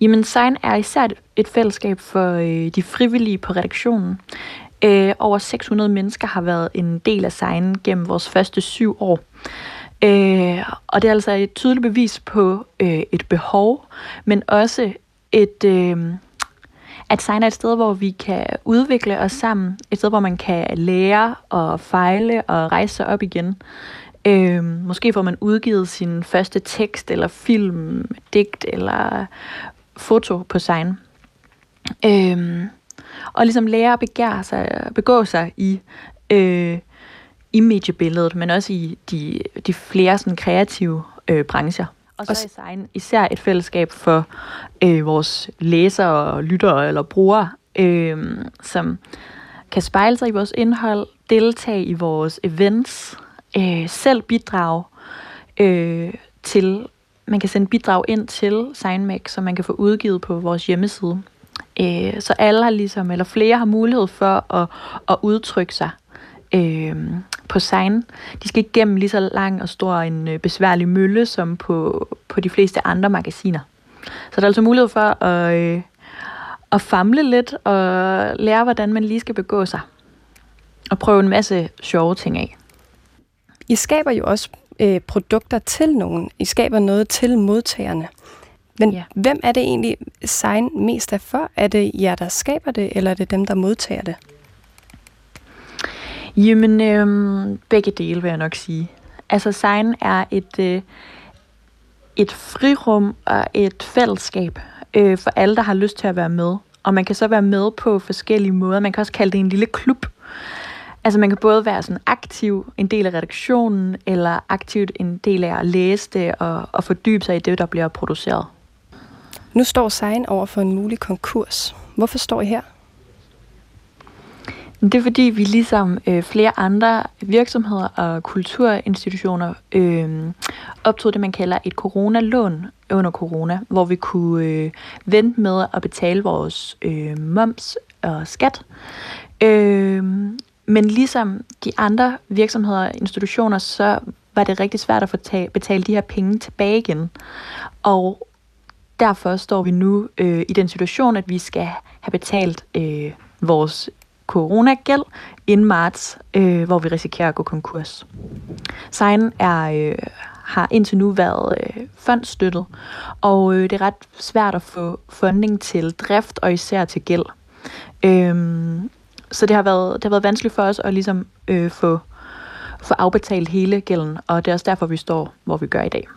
Jamen, Sign er især et, fællesskab for øh, de frivillige på redaktionen. Øh, over 600 mennesker har været en del af Sign gennem vores første syv år. Øh, og det er altså et tydeligt bevis på øh, et behov, men også et... Øh, at Sign er et sted, hvor vi kan udvikle os sammen. Et sted, hvor man kan lære og fejle og rejse sig op igen. Øh, måske får man udgivet sin første tekst, eller film, digt, eller foto på sign. Øh, og ligesom lære at begære sig, begå sig i, øh, i mediebilledet, men også i de, de flere sådan, kreative øh, brancher. Og så er design især et fællesskab for øh, vores læsere og lyttere eller brugere, øh, som kan spejle sig i vores indhold, deltage i vores events, øh, selv bidrage øh, til, man kan sende bidrag ind til SignMac, som man kan få udgivet på vores hjemmeside. Øh, så alle har ligesom, eller flere har mulighed for at, at udtrykke sig øh, på sign. De skal ikke gennem lige så lang og stor en øh, besværlig mølle som på, på de fleste andre magasiner. Så der er altså mulighed for at, øh, at famle lidt og lære, hvordan man lige skal begå sig. Og prøve en masse sjove ting af. I skaber jo også øh, produkter til nogen. I skaber noget til modtagerne. Men ja. hvem er det egentlig, Sign mest er for? Er det jer, der skaber det, eller er det dem, der modtager det? Jamen, øhm, begge dele vil jeg nok sige. Altså, Sign er et, øh, et frirum og et fællesskab øh, for alle, der har lyst til at være med. Og man kan så være med på forskellige måder. Man kan også kalde det en lille klub. Altså man kan både være sådan aktiv, en del af redaktionen, eller aktivt en del af at læse det og, og fordybe sig i det, der bliver produceret. Nu står Sein over for en mulig konkurs. Hvorfor står I her? Det er fordi, vi ligesom øh, flere andre virksomheder og kulturinstitutioner øh, optog det, man kalder et coronalån under corona, hvor vi kunne øh, vente med at betale vores øh, moms og skat. Øh, men ligesom de andre virksomheder og institutioner, så var det rigtig svært at få tage, betale de her penge tilbage igen. Og derfor står vi nu øh, i den situation, at vi skal have betalt øh, vores coronagæld inden marts, øh, hvor vi risikerer at gå konkurs. Sign er, øh, har indtil nu været øh, fondstøttet, og øh, det er ret svært at få funding til drift og især til gæld. Øhm, så det har, været, det har været vanskeligt for os at ligesom, øh, få, få afbetalt hele gælden, og det er også derfor, vi står, hvor vi gør i dag.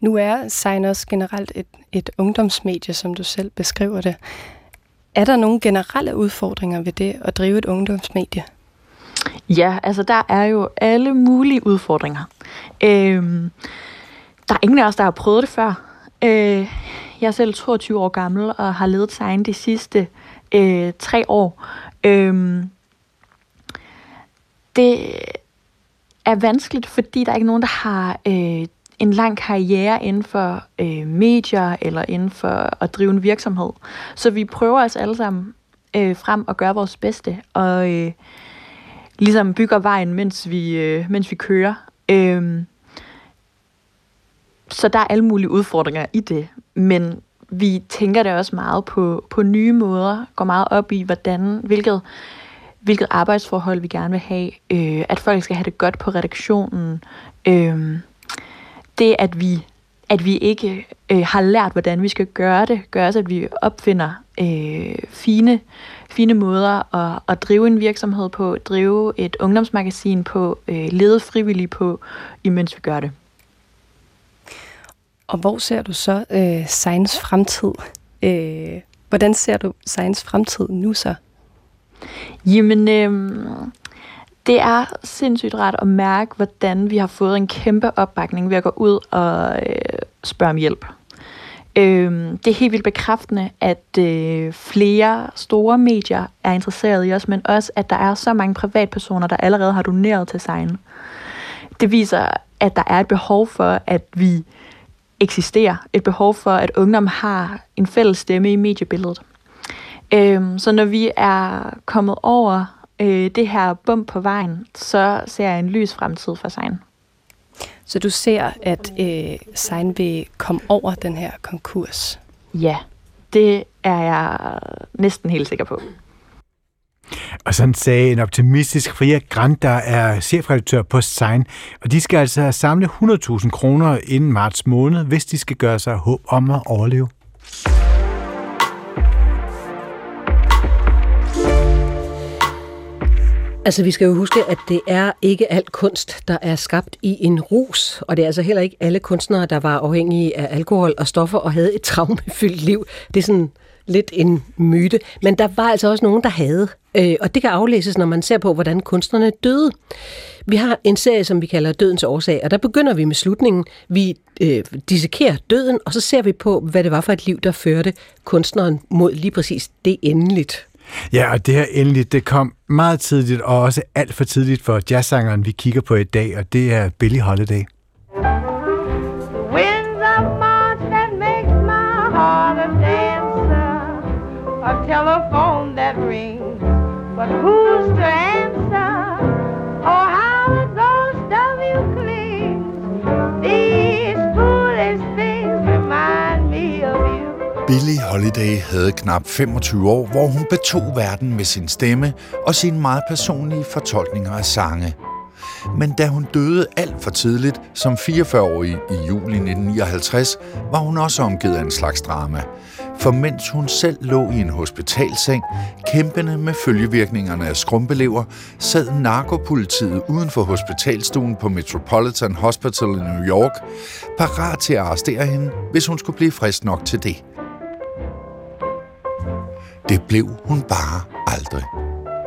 Nu er Sign også generelt et, et ungdomsmedie, som du selv beskriver det. Er der nogle generelle udfordringer ved det at drive et ungdomsmedie? Ja, altså der er jo alle mulige udfordringer. Øhm, der er ingen af os, der har prøvet det før. Øh, jeg er selv 22 år gammel og har ledet Sign de sidste øh, tre år. Øhm, det er vanskeligt, fordi der er ikke nogen, der har øh, en lang karriere inden for øh, medier eller inden for at drive en virksomhed. Så vi prøver os alle sammen øh, frem og gør vores bedste, og øh, ligesom bygger vejen, mens vi, øh, mens vi kører. Øh, så der er alle mulige udfordringer i det, men vi tænker det også meget på, på nye måder, går meget op i, hvordan, hvilket, hvilket arbejdsforhold vi gerne vil have, øh, at folk skal have det godt på redaktionen, øh, det, at vi, at vi ikke øh, har lært, hvordan vi skal gøre det, gør også, at vi opfinder øh, fine, fine måder at, at drive en virksomhed på, drive et ungdomsmagasin på, øh, lede frivilligt på, imens vi gør det. Og hvor ser du så øh, Science fremtid? Øh, hvordan ser du Science fremtid nu så? Jamen, øh, det er sindssygt rart at mærke, hvordan vi har fået en kæmpe opbakning ved at gå ud og øh, spørge om hjælp. Øh, det er helt vildt bekræftende, at øh, flere store medier er interesseret i os, men også, at der er så mange privatpersoner, der allerede har doneret til sign. Det viser, at der er et behov for, at vi eksisterer. Et behov for, at ungdom har en fælles stemme i mediebilledet. Øh, så når vi er kommet over øh, det her bump på vejen, så ser jeg en lys fremtid for Sein. Så du ser, at øh, Sein vil komme over den her konkurs? Ja, det er jeg næsten helt sikker på. Og sådan sagde en optimistisk Fria Grant, der er chefredaktør på Sign. Og de skal altså samle 100.000 kroner inden marts måned, hvis de skal gøre sig håb om at overleve. Altså, vi skal jo huske, at det er ikke alt kunst, der er skabt i en rus, og det er altså heller ikke alle kunstnere, der var afhængige af alkohol og stoffer og havde et traumefyldt liv. Det er sådan lidt en myte. Men der var altså også nogen, der havde. Øh, og det kan aflæses, når man ser på, hvordan kunstnerne døde. Vi har en serie, som vi kalder Dødens årsag, og der begynder vi med slutningen. Vi øh, dissekerer døden, og så ser vi på, hvad det var for et liv, der førte kunstneren mod lige præcis det endeligt. Ja, og det her endelig, det kom meget tidligt, og også alt for tidligt for jazzsangeren, vi kigger på i dag, og det er Billie Holiday. Winds Billie Holiday havde knap 25 år, hvor hun betog verden med sin stemme og sine meget personlige fortolkninger af sange. Men da hun døde alt for tidligt, som 44-årig i juli 1959, var hun også omgivet af en slags drama. For mens hun selv lå i en hospitalseng, kæmpende med følgevirkningerne af skrumpelever, sad narkopolitiet uden for hospitalstuen på Metropolitan Hospital i New York, parat til at arrestere hende, hvis hun skulle blive frisk nok til det. Det blev hun bare aldrig.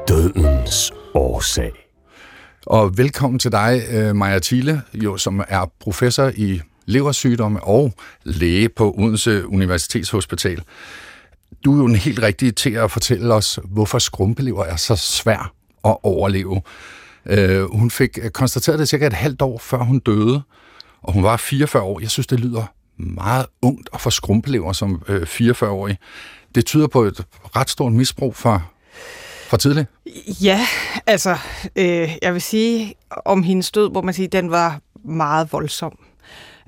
Dødens årsag. Og velkommen til dig, øh, Maja Thiele, jo, som er professor i leversygdomme og læge på Odense Universitetshospital. Du er jo en helt rigtige til at fortælle os, hvorfor skrumpelever er så svær at overleve. Øh, hun fik konstateret det cirka et halvt år, før hun døde, og hun var 44 år. Jeg synes, det lyder meget ungt at få skrumpelever som øh, 44-årig. Det tyder på et ret stort misbrug for for tidligt? Ja, altså, øh, jeg vil sige, om hendes død, hvor man sige, den var meget voldsom.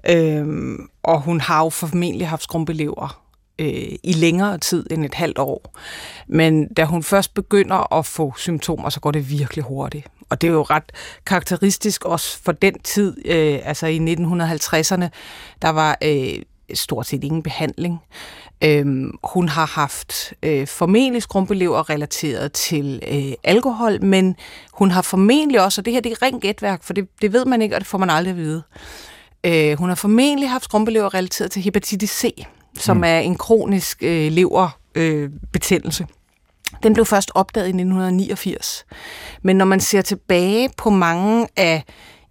Øhm, og hun har jo formentlig haft skrumpelever øh, i længere tid end et halvt år. Men da hun først begynder at få symptomer, så går det virkelig hurtigt. Og det er jo ret karakteristisk også for den tid, øh, altså i 1950'erne, der var øh, stort set ingen behandling. Øhm, hun har haft øh, formentlig skrumpelever relateret til øh, alkohol, men hun har formentlig også, og det her det er rent gætværk, for det, det ved man ikke, og det får man aldrig at vide. Øh, hun har formentlig haft skrumpelever relateret til hepatitis C, som mm. er en kronisk øh, leverbetændelse. Øh, Den blev først opdaget i 1989. Men når man ser tilbage på mange af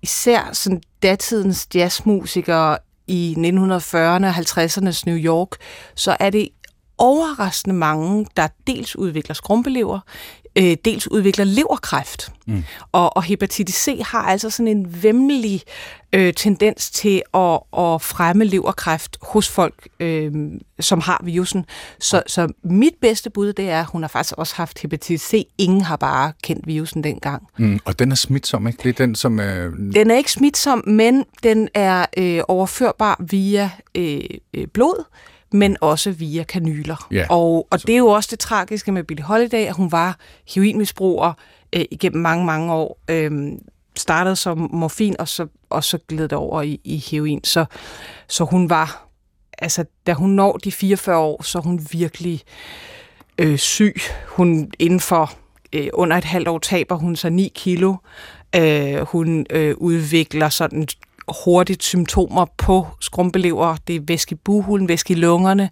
især sådan datidens jazzmusikere i 1940'erne og 50'ernes New York, så er det overraskende mange, der dels udvikler skrumpelever, øh, dels udvikler leverkræft. Mm. Og, og hepatitis C har altså sådan en vemmelig øh, tendens til at, at fremme leverkræft hos folk, øh, som har virusen. Så, så mit bedste bud, det er, at hun har faktisk også haft hepatitis C. Ingen har bare kendt virusen dengang. Mm, og den er smitsom, ikke? Det er den, som... Øh... Den er ikke smitsom, men den er øh, overførbar via øh, øh blod, men også via kanyler. Ja. Og, og det er jo også det tragiske med Billie Holiday, at hun var heroinmisbruger øh, igennem mange, mange år. Øh, startede som morfin, og så, og så gled det over i, i heroin. Så, så hun var, altså da hun når de 44 år, så hun virkelig øh, syg. Hun inden for øh, under et halvt år taber hun sig 9 kilo. Øh, hun øh, udvikler sådan hurtigt symptomer på skrumpelever. Det er væske i buhulen, væske i lungerne,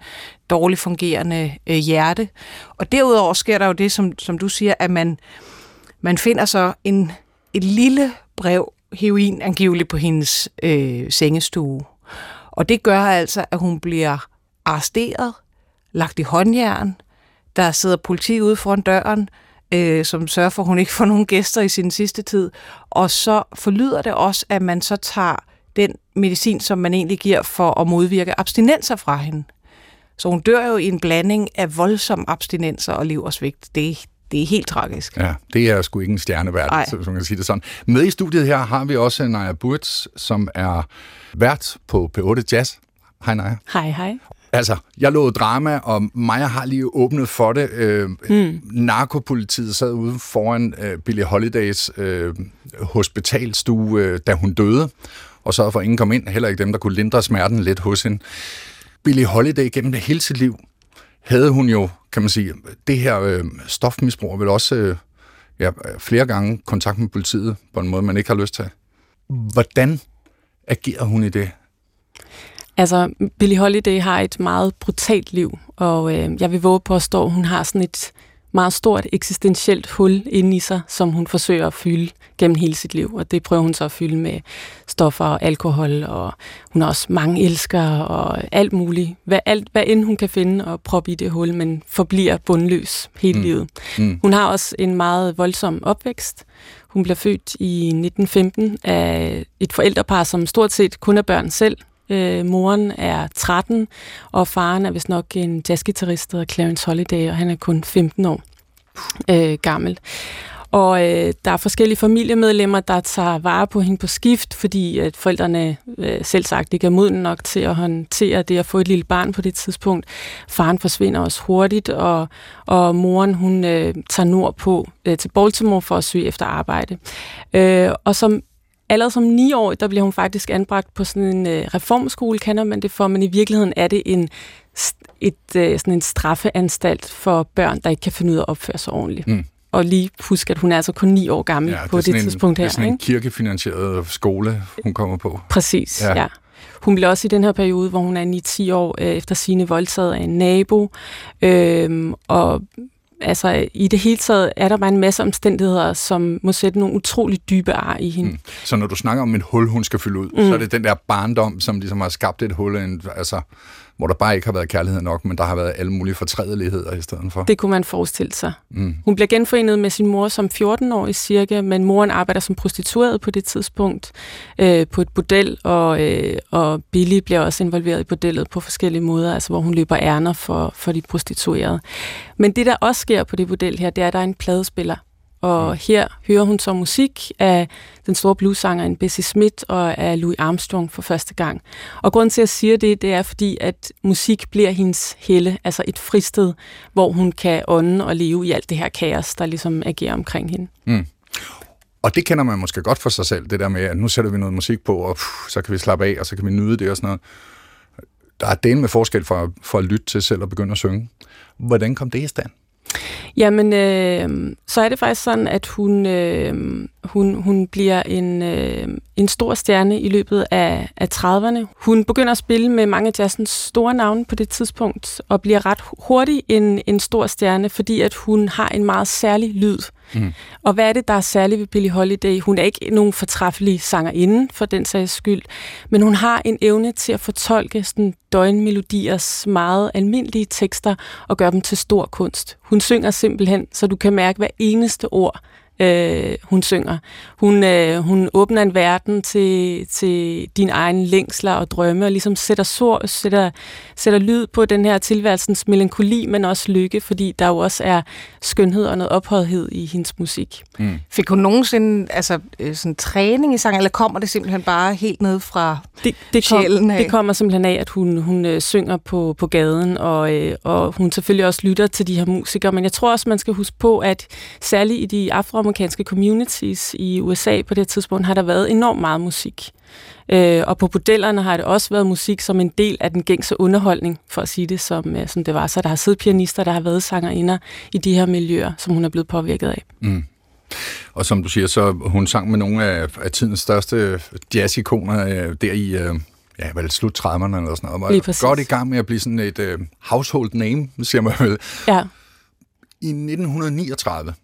dårligt fungerende øh, hjerte. Og derudover sker der jo det, som, som du siger, at man, man finder så en, et lille brev heroin angiveligt på hendes øh, sengestue. Og det gør altså, at hun bliver arresteret, lagt i håndjern, der sidder politi ude foran døren, øh, som sørger for, at hun ikke får nogen gæster i sin sidste tid. Og så forlyder det også, at man så tager den medicin, som man egentlig giver for at modvirke abstinenser fra hende. Så hun dør jo i en blanding af voldsom abstinenser og leversvigt. Det, det er helt tragisk. Ja, det er sgu ikke en stjerneværd, så man kan sige det sådan. Med i studiet her har vi også Naja Burtz, som er vært på P8 Jazz. Hej Naja. Hej, hej. Altså, jeg lå drama, og Maja har lige åbnet for det. Øh, mm. Narkopolitiet sad ude foran øh, Billie Holidays øh, hospitalstue, øh, da hun døde, og så for ingen kom ind, heller ikke dem, der kunne lindre smerten lidt hos hende. Billie Holiday gennem det hele sit liv havde hun jo, kan man sige, det her øh, stofmisbrug vel også øh, ja, flere gange kontakt med politiet på en måde, man ikke har lyst til. Hvordan agerer hun i det? Altså, Billie Holiday har et meget brutalt liv, og øh, jeg vil våge på at stå, hun har sådan et meget stort eksistentielt hul inde i sig, som hun forsøger at fylde gennem hele sit liv, og det prøver hun så at fylde med stoffer og alkohol, og hun har også mange elskere og alt muligt. Hvad, alt, hvad end hun kan finde og proppe i det hul, men forbliver bundløs hele mm. livet. Mm. Hun har også en meget voldsom opvækst. Hun bliver født i 1915 af et forældrepar, som stort set kun er børn selv. Øh, moren er 13, og faren er vist nok en jazzgitarrist, der Clarence Holiday, og han er kun 15 år øh, gammel. Og øh, der er forskellige familiemedlemmer, der tager vare på hende på skift, fordi at forældrene øh, selv sagt ikke er modne nok til at håndtere det at få et lille barn på det tidspunkt. Faren forsvinder også hurtigt, og, og moren hun øh, tager nordpå øh, til Baltimore for at søge efter arbejde. Øh, og som allerede som 9 år, der bliver hun faktisk anbragt på sådan en øh, reformskole, kender man det for, men i virkeligheden er det en, et, øh, sådan en straffeanstalt for børn, der ikke kan finde ud af at opføre sig ordentligt. Mm. Og lige husk, at hun er altså kun 9 år gammel ja, på det, det tidspunkt en, her. Det er sådan en kirkefinansieret skole, hun kommer på. Præcis, ja. ja. Hun bliver også i den her periode, hvor hun er 9-10 år øh, efter sine voldtaget af en nabo, øh, og altså i det hele taget er der bare en masse omstændigheder, som må sætte nogle utrolig dybe ar i hende. Mm. Så når du snakker om et hul, hun skal fylde ud, mm. så er det den der barndom, som ligesom har skabt et hul, altså hvor der bare ikke har været kærlighed nok, men der har været alle mulige fortrædeligheder i stedet for. Det kunne man forestille sig. Mm. Hun bliver genforenet med sin mor som 14-årig cirka, men moren arbejder som prostitueret på det tidspunkt øh, på et bordel, og, øh, og Billy bliver også involveret i bordellet på forskellige måder, altså hvor hun løber ærner for, for de prostituerede. Men det, der også sker på det bordel her, det er, at der er en pladespiller, og mm. her hører hun så musik af den store bluesanger Bessie Smith og af Louis Armstrong for første gang. Og grunden til, at jeg siger det, det er fordi, at musik bliver hendes helle, altså et fristed, hvor hun kan ånde og leve i alt det her kaos, der ligesom agerer omkring hende. Mm. Og det kender man måske godt for sig selv, det der med, at nu sætter vi noget musik på, og pff, så kan vi slappe af, og så kan vi nyde det og sådan noget. Der er del med forskel for, for at lytte til selv og begynde at synge. Hvordan kom det i stand? Jamen, øh, så er det faktisk sådan, at hun, øh, hun, hun bliver en, øh, en stor stjerne i løbet af, af 30'erne. Hun begynder at spille med mange af jazzens store navne på det tidspunkt, og bliver ret hurtigt en, en stor stjerne, fordi at hun har en meget særlig lyd. Mm. Og hvad er det, der er særligt ved Billie Holiday? Hun er ikke nogen fortræffelig sangerinde, for den sags skyld, men hun har en evne til at fortolke sådan døgnmelodiers meget almindelige tekster og gøre dem til stor kunst. Hun synger simpelthen, så du kan mærke hver eneste ord, øh, hun synger. Hun, øh, hun åbner en verden til, til din egen længsler og drømme, og ligesom sætter, sor, sætter, sætter lyd på den her tilværelsens melankoli, men også lykke, fordi der jo også er skønhed og noget ophøjethed i hendes musik. Mm. Fik hun nogensinde altså, øh, sådan træning i sang, eller kommer det simpelthen bare helt ned fra det, det kom, sjælen af? Det kommer simpelthen af, at hun, hun øh, synger på, på gaden, og, øh, og hun selvfølgelig også lytter til de her musikere, men jeg tror også, man skal huske på, at særligt i de afro afroamerikanske communities i USA på det tidspunkt, har der været enormt meget musik. Øh, og på bordellerne har det også været musik som en del af den gængse underholdning, for at sige det som, øh, som det var. Så der har siddet pianister, der har været sangerinder i de her miljøer, som hun er blevet påvirket af. Mm. Og som du siger, så hun sang med nogle af, af tidens største jazzikoner øh, der i... Øh ja, vel slut 30'erne eller sådan noget. Lige præcis. Godt i gang med at blive sådan et øh, household name, siger man vel. Ja. I 1939,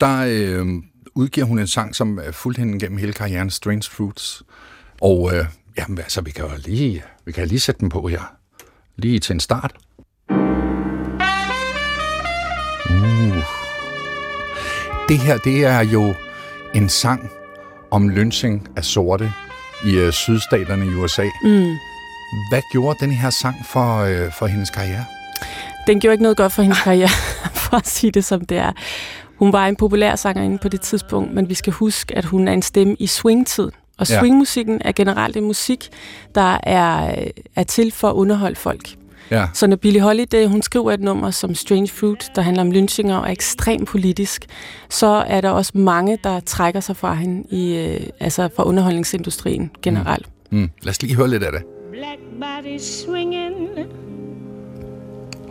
der øh, udgiver hun en sang, som er fuldt hende gennem hele karrieren, Strange Fruits. Og øh, jamen, altså, vi kan jo lige, vi kan lige sætte den på her. Lige til en start. Uh. Det her, det er jo en sang om lynching af sorte i øh, sydstaterne i USA. Mm. Hvad gjorde den her sang for, øh, for hendes karriere? Den gjorde ikke noget godt for hendes karriere, for at sige det som det er. Hun var en populær sangerinde på det tidspunkt, men vi skal huske, at hun er en stemme i swingtid. Og swingmusikken er generelt en musik, der er, er til for at underholde folk. Ja. Så når Billie Holiday hun skriver et nummer som Strange Fruit, der handler om lynchinger og er ekstremt politisk, så er der også mange, der trækker sig fra hende i, øh, altså fra underholdningsindustrien generelt. Mm. Mm. Lad os lige høre lidt af det. Black body swinging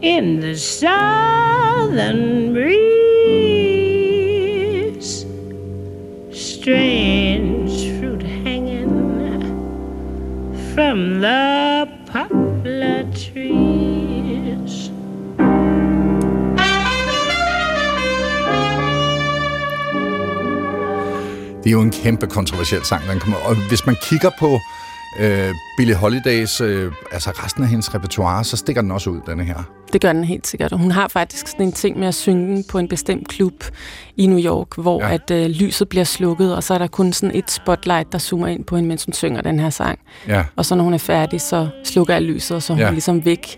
in the southern breeze strange fruit hanging from the poplar trees. Det er jo en kæmpe kontroversiel sang, den kommer. Og hvis man kigger på øh, Billie Holidays, øh, altså resten af hendes repertoire, så stikker den også ud, denne her. Det gør den helt sikkert. Og hun har faktisk sådan en ting med at synge på en bestemt klub i New York, hvor ja. at øh, lyset bliver slukket, og så er der kun sådan et spotlight, der zoomer ind på hende, mens hun synger den her sang. Ja. Og så når hun er færdig, så slukker jeg lyset, og så er hun ja. ligesom væk.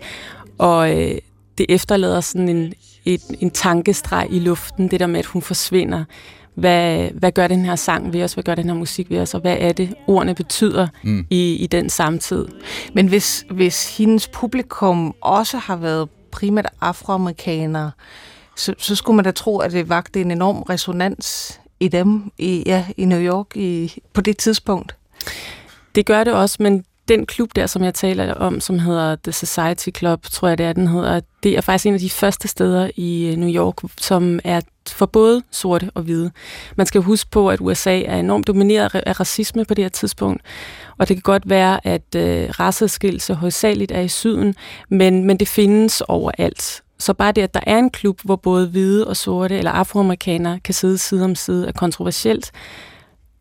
Og øh, det efterlader sådan en, et, en tankestreg i luften, det der med, at hun forsvinder. Hvad, hvad gør den her sang ved os? Hvad gør den her musik ved os? Og hvad er det, ordene betyder Mm. i, i den samtid? Men hvis, hvis hendes publikum også har været primært afroamerikanere, så, så skulle man da tro, at det vagte en enorm resonans i dem i, ja, i New York i, på det tidspunkt. Det gør det også, men den klub der, som jeg taler om, som hedder The Society Club, tror jeg det er, den hedder, det er faktisk en af de første steder i øh, New York, som er for både sorte og hvide. Man skal huske på, at USA er enormt domineret af racisme på det her tidspunkt, og det kan godt være, at øh, raceskillelse hovedsageligt er i syden, men, men det findes overalt. Så bare det, at der er en klub, hvor både hvide og sorte eller afroamerikanere kan sidde side om side, er kontroversielt.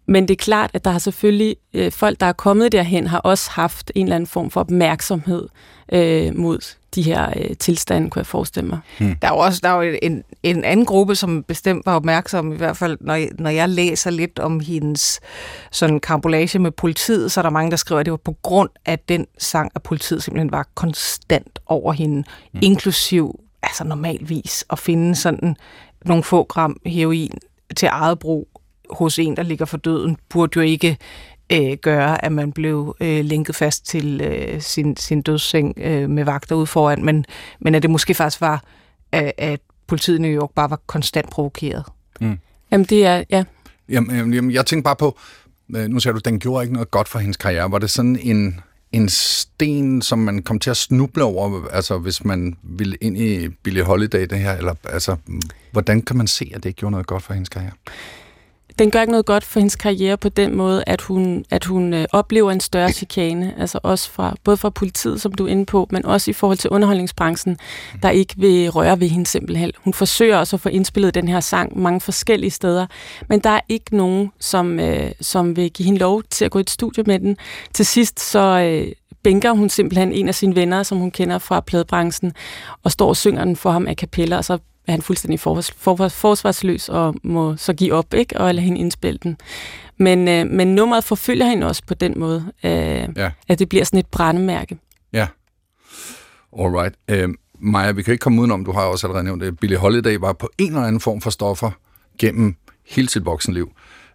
Men det er klart, at der har selvfølgelig øh, folk, der er kommet derhen, har også haft en eller anden form for opmærksomhed øh, mod de her øh, tilstande, kunne jeg forestille mig. Hmm. Der er jo også der er jo en, en anden gruppe, som bestemt var opmærksom, i hvert fald når, jeg- når jeg læser lidt om hendes sådan karambolage med politiet, så er der mange, der skriver, at det var på grund af den sang, at politiet simpelthen var konstant over hende, hmm. inklusiv altså normalvis at finde sådan nogle få gram heroin til eget brug hos en, der ligger for døden, burde jo ikke øh, gøre, at man blev øh, lænket fast til øh, sin, sin dødsseng øh, med vagter ude foran, men, men at det måske faktisk var, at, at politiet i New York bare var konstant provokeret. Mm. Jamen det er, ja. Jamen, jamen, jamen, jeg tænker bare på, øh, nu siger du, den gjorde ikke noget godt for hendes karriere. Var det sådan en, en sten, som man kom til at snuble over, altså hvis man ville ind i Billie Holiday, det her, eller altså, hvordan kan man se, at det ikke gjorde noget godt for hendes karriere? Den gør ikke noget godt for hendes karriere på den måde, at hun, at hun øh, oplever en større chikane, altså også fra, både fra politiet, som du er inde på, men også i forhold til underholdningsbranchen, der ikke vil røre ved hende simpelthen. Hun forsøger også at få indspillet den her sang mange forskellige steder, men der er ikke nogen, som, øh, som vil give hende lov til at gå i et studie med den. Til sidst så... Øh, bænker hun simpelthen en af sine venner, som hun kender fra pladebranchen, og står og synger den for ham a cappella, og så er han fuldstændig forsvars, forsvars, forsvarsløs og må så give op, ikke? og lade hende indspille den. Men, øh, men nummeret forfølger hende også på den måde, øh, Ja. at det bliver sådan et brændemærke. Ja. Alright. Øh, Maja, vi kan ikke komme udenom, du har også allerede nævnt det, Billie Holiday var på en eller anden form for stoffer gennem hele sit voksenliv.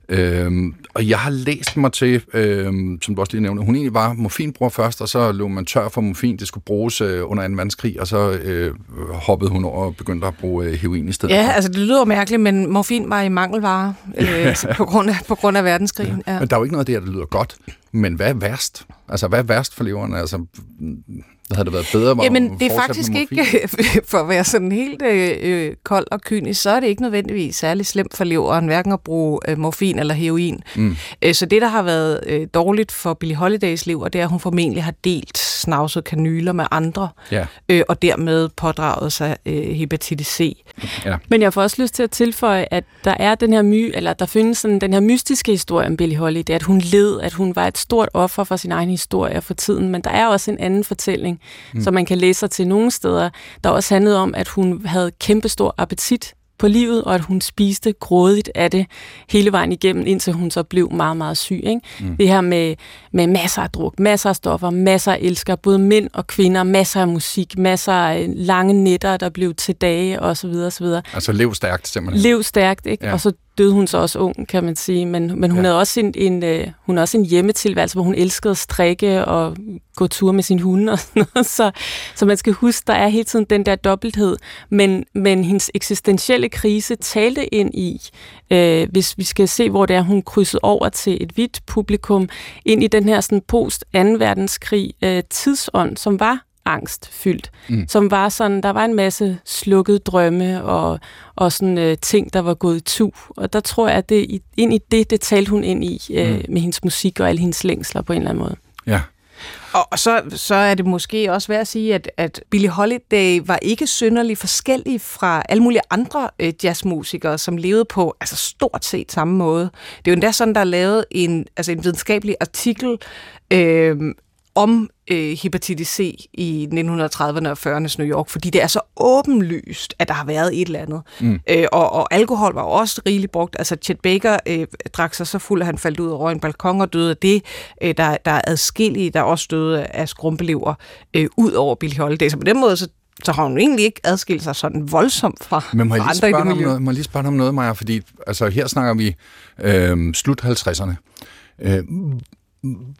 Øhm, og jeg har læst mig til, øhm, som du også lige nævnte, hun egentlig var morfinbror først, og så lå man tør for morfin. Det skulle bruges øh, under 2. verdenskrig, og så øh, hoppede hun over og begyndte at bruge øh, heroin i stedet. Ja, for. altså det lyder mærkeligt, men morfin var i mangelvare øh, på, grund af, på grund af verdenskrigen. Ja. Men der er jo ikke noget der, der lyder godt. Men hvad er værst? Altså, hvad er værst for leveren? Altså, havde det været bedre? Jamen, det er faktisk ikke, for at være sådan helt øh, øh, kold og kynisk, så er det ikke nødvendigvis særlig slemt for leveren, hverken at bruge øh, morfin eller heroin. Mm. Øh, så det, der har været øh, dårligt for Billie Holidays liv, og det er, at hun formentlig har delt snavset kanyler med andre, Ja. øh, og dermed pådraget sig øh, hepatitis C. Ja. Men jeg får også lyst til at tilføje, at der er den her my, eller der findes sådan den her mystiske historie om Billie Holiday, at hun led, at hun var et stort offer for sin egen historie for tiden, men der er også en anden fortælling, Mm. som man kan læse sig til nogle steder, der også handlede om, at hun havde kæmpestor appetit på livet, og at hun spiste grådigt af det hele vejen igennem, indtil hun så blev meget, meget syg. Ikke? Mm. Det her med, med masser af druk, masser af stoffer, masser af elsker, både mænd og kvinder, masser af musik, masser af lange nætter, der blev til dage, og så videre, og så videre. Altså, lev stærkt, simpelthen. Lev stærkt, ikke? Ja. Og så døde hun så også ung, kan man sige. Men, men hun, Ja. havde også en, en, øh, hun havde også en hjemmetilværelse, hvor hun elskede at strikke og gå tur med sin hunde og sådan noget. Så, så man skal huske, der er hele tiden den der dobbelthed. Men, men hendes eksistentielle krise talte ind i, øh, hvis vi skal se, hvor det er, hun krydsede over til et hvidt publikum, ind i den her sådan post 2. verdenskrig øh, tidsånd, som var angstfyldt, Mm. som var sådan, der var en masse slukkede drømme og, og sådan øh, ting, der var gået i tu. Og der tror jeg, at det, ind i det, det talte hun ind i øh, Mm. med hendes musik og alle hendes længsler på en eller anden måde. Ja. Og og så, så er det måske også værd at sige, at, at Billie Holiday var ikke synderlig forskellig fra alle mulige andre øh, jazzmusikere, som levede på altså stort set samme måde. Det er jo endda sådan, der er lavet en, altså en videnskabelig artikel øh, om øh, hepatitis C i 1930'erne og 40'ernes New York, fordi det er så åbenlyst, at der har været et eller andet. Mm. Øh, og, og alkohol var også rigeligt brugt. Altså Chet Baker øh, drak sig så fuld, at han faldt ud over en balkon og døde af det. Øh, der, der er adskillige, der også døde af skrumpelever, øh, ud over Billie Holiday. Så på den måde, så, så har hun egentlig ikke adskilt sig sådan voldsomt fra, Men må jeg, lige andre i spørge om miljø. noget, må jeg lige spørge om noget, Maja? Fordi altså, her snakker vi øh, slut 50'erne. Øh,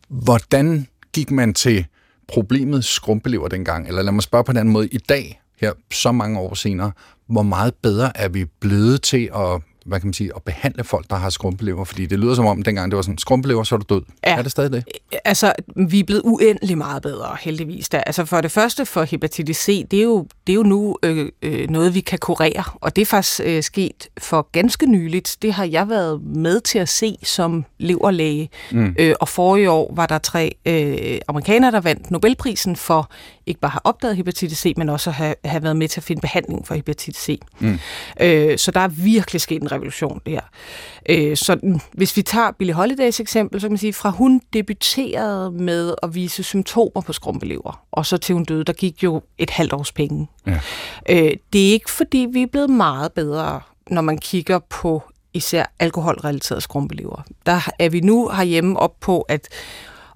hvordan gik man til problemet skrumpelever dengang? Eller lad mig spørge på en anden måde. I dag, her så mange år senere, hvor meget bedre er vi blevet til at hvad kan man sige, at behandle folk, der har skrumpelever? Fordi det lyder som om, dengang det var sådan, skrumpelever, så er du død. Ja. Er det stadig det? Altså, vi er blevet uendelig meget bedre, heldigvis. Da. Altså, for det første for hepatitis C, det er jo, det er jo nu øh, øh, noget, vi kan kurere, og det er faktisk øh, sket for ganske nyligt. Det har jeg været med til at se som leverlæge. Mm. Øh, og forrige år var der tre øh, amerikanere, der vandt Nobelprisen for ikke bare have opdaget hepatitis C, men også have, have været med til at finde behandling for hepatitis C. Mm. Øh, så der er virkelig sket en revolution der. Øh, så den- hvis vi tager Billie Holidays eksempel, så kan man sige, fra hun debuterede med at vise symptomer på skrumpelever, og så til hun døde, der gik jo et halvt års penge. Ja. Øh, det er ikke fordi, vi er blevet meget bedre, når man kigger på især alkoholrelateret skrumpelever. Der er vi nu herhjemme op på, at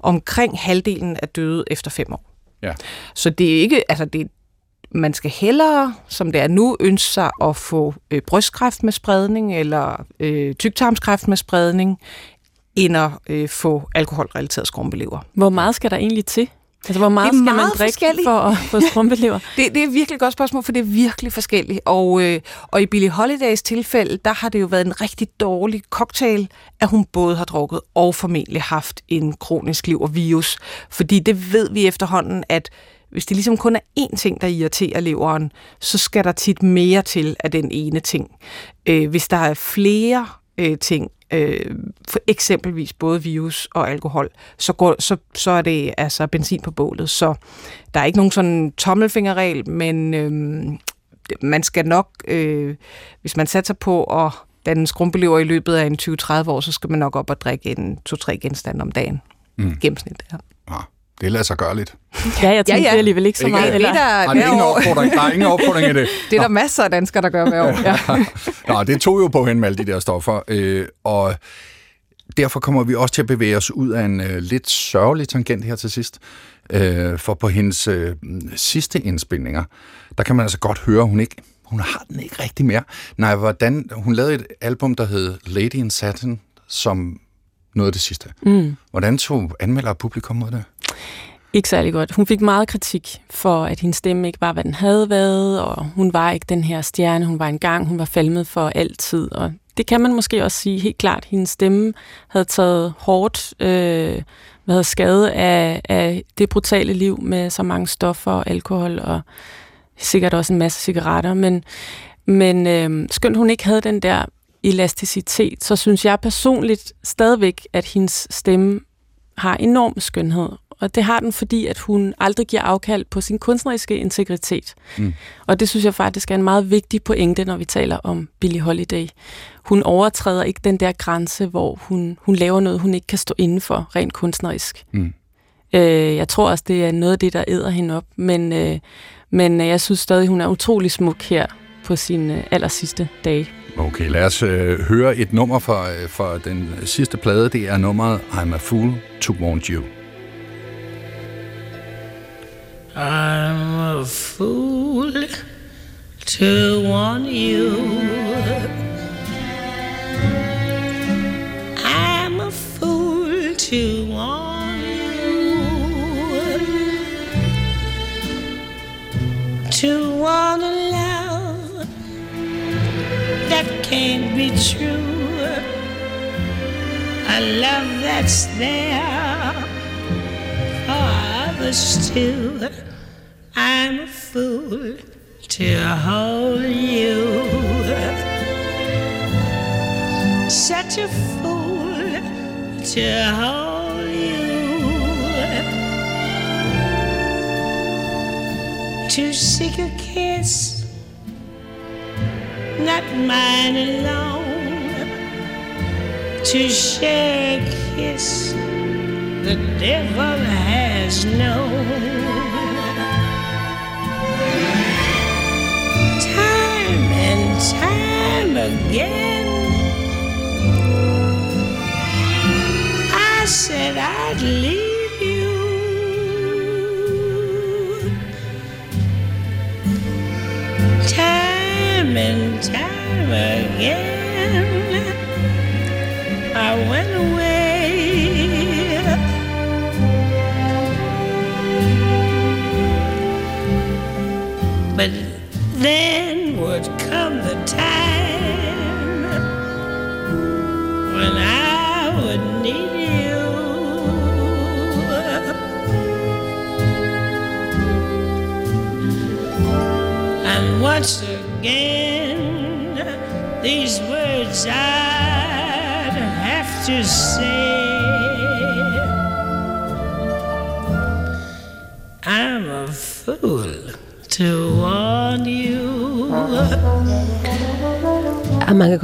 omkring halvdelen er døde efter fem år. Ja. Så det er ikke, altså det, man skal hellere, som det er nu, ønske sig at få øh, brystkræft med spredning eller øh, tyktarmskræft med spredning, end at øh, få alkoholrelateret skrumpelever. Hvor meget skal der egentlig til? Altså, hvor meget Det er skal man meget drikke for at få skrumpelever? Det, det er virkelig et godt spørgsmål, for det er virkelig forskelligt. Og, øh, og i Billie Holidays tilfælde, der har det jo været en rigtig dårlig cocktail, at hun både har drukket og formentlig haft en kronisk levervirus. Fordi det ved vi efterhånden, at hvis det ligesom kun er én ting, der irriterer leveren, så skal der tit mere til af den ene ting. Øh, hvis der er flere øh, ting, øh, for eksempelvis både virus og alkohol, så, går, så, så er det altså benzin på bålet. Så der er ikke nogen sådan tommelfingerregel, men øh, man skal nok, øh, hvis man satser på at danne skrumpelever i løbet af en 20-30 år, så skal man nok op og drikke en 2-3 genstande om dagen. Mm. Gennemsnit, ja. Det lader sig gøre lidt. Ja, jeg tænkte Ja, ja. alligevel ikke så Ikke- meget. Det er Eller... der, Ej, der er ingen opfordring, der er ingen opfordring i det. Det er der masser af danskere, der gør hver år. Ja. Nå, det tog jo på hende med alle de der stoffer, øh, og derfor kommer vi også til at bevæge os ud af en øh, lidt sørgelig tangent her til sidst. Øh, for på hendes øh, sidste indspilninger, der kan man altså godt høre, at hun ikke hun har den ikke rigtig mere. Nej, hvordan, hun lavede et album, der hed Lady in Satin, som noget af det sidste. Mm. Hvordan tog anmelder og publikum mod det? Ikke særlig godt. Hun fik meget kritik for, at hendes stemme ikke var, hvad den havde været, og hun var ikke den her stjerne, hun var engang, hun var falmet for altid, og det kan man måske også sige helt klart. Hendes stemme havde taget hårdt øh, hedder, skade af, af det brutale liv med så mange stoffer og alkohol, og sikkert også en masse cigaretter, men, men øh, skønt hun ikke havde den der elasticitet, så synes jeg personligt stadigvæk, at hendes stemme har enorm skønhed. Og det har den, fordi at hun aldrig giver afkald på sin kunstneriske integritet. Mm. Og det synes jeg faktisk er en meget vigtig pointe, når vi taler om Billie Holiday. Hun overtræder ikke den der grænse, hvor hun, hun laver noget, hun ikke kan stå inden for rent kunstnerisk. Mm. Øh, jeg tror også, det er noget af det, der æder hende op. Men, øh, men jeg synes stadig, hun er utrolig smuk her på sine øh, aller sidste dage. Okay, lad os øh, høre et nummer fra, øh, fra den sidste plade. Det er nummeret I'm a Fool to Want You. I'm a fool to want you. I'm a fool to want you. To want a that can't be true. A love that's there for others too. I'm a fool to hold you. Such a fool to hold you. To seek a kiss, not mine alone. To share a kiss the devil has known. Time and time again, I said I'd leave you. Time and time again, I went away.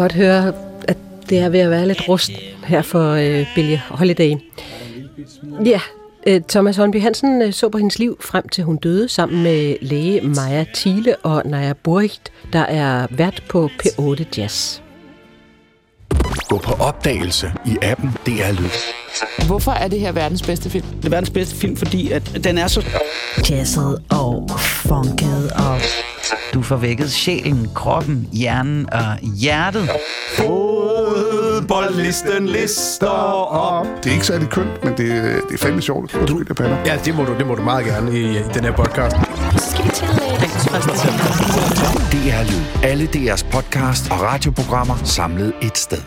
Godt høre, at det er ved at være lidt rust her for øh, Billie Holiday. Ja, øh, Thomas Holmby Hansen øh, så på hendes liv frem til hun døde sammen med læge Maja Thiele og Naja Burigt, der er vært på P8 Jazz. Gå på opdagelse i appen DR Lyd. Hvorfor er det her verdens bedste film? Det er verdens bedste film, fordi at den er så... Jazzet og funket og... Du får vækket sjælen, kroppen, hjernen og hjertet. Fodboldlisten lister op. Det er ikke særlig kønt, men det, det er fandme sjovt. Du, det pander. Ja, det må, du, det må du meget gerne i, i den her podcast. Skal vi til DR Lyd. Alle DR's podcast og radioprogrammer samlet et sted.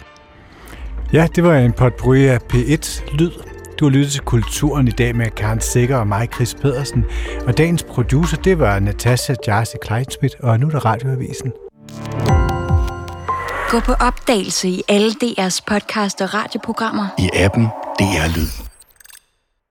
Ja, det var en potpourri af P1 Lyd. Du har lyttet til Kulturen i dag med Karen Sikker og mig, Chris Pedersen. Og dagens producer, det var Natasha Jarsi Kleinsmith, og nu er der Radioavisen. Gå på opdagelse i alle DR's podcast og radioprogrammer. I appen DR Lyd.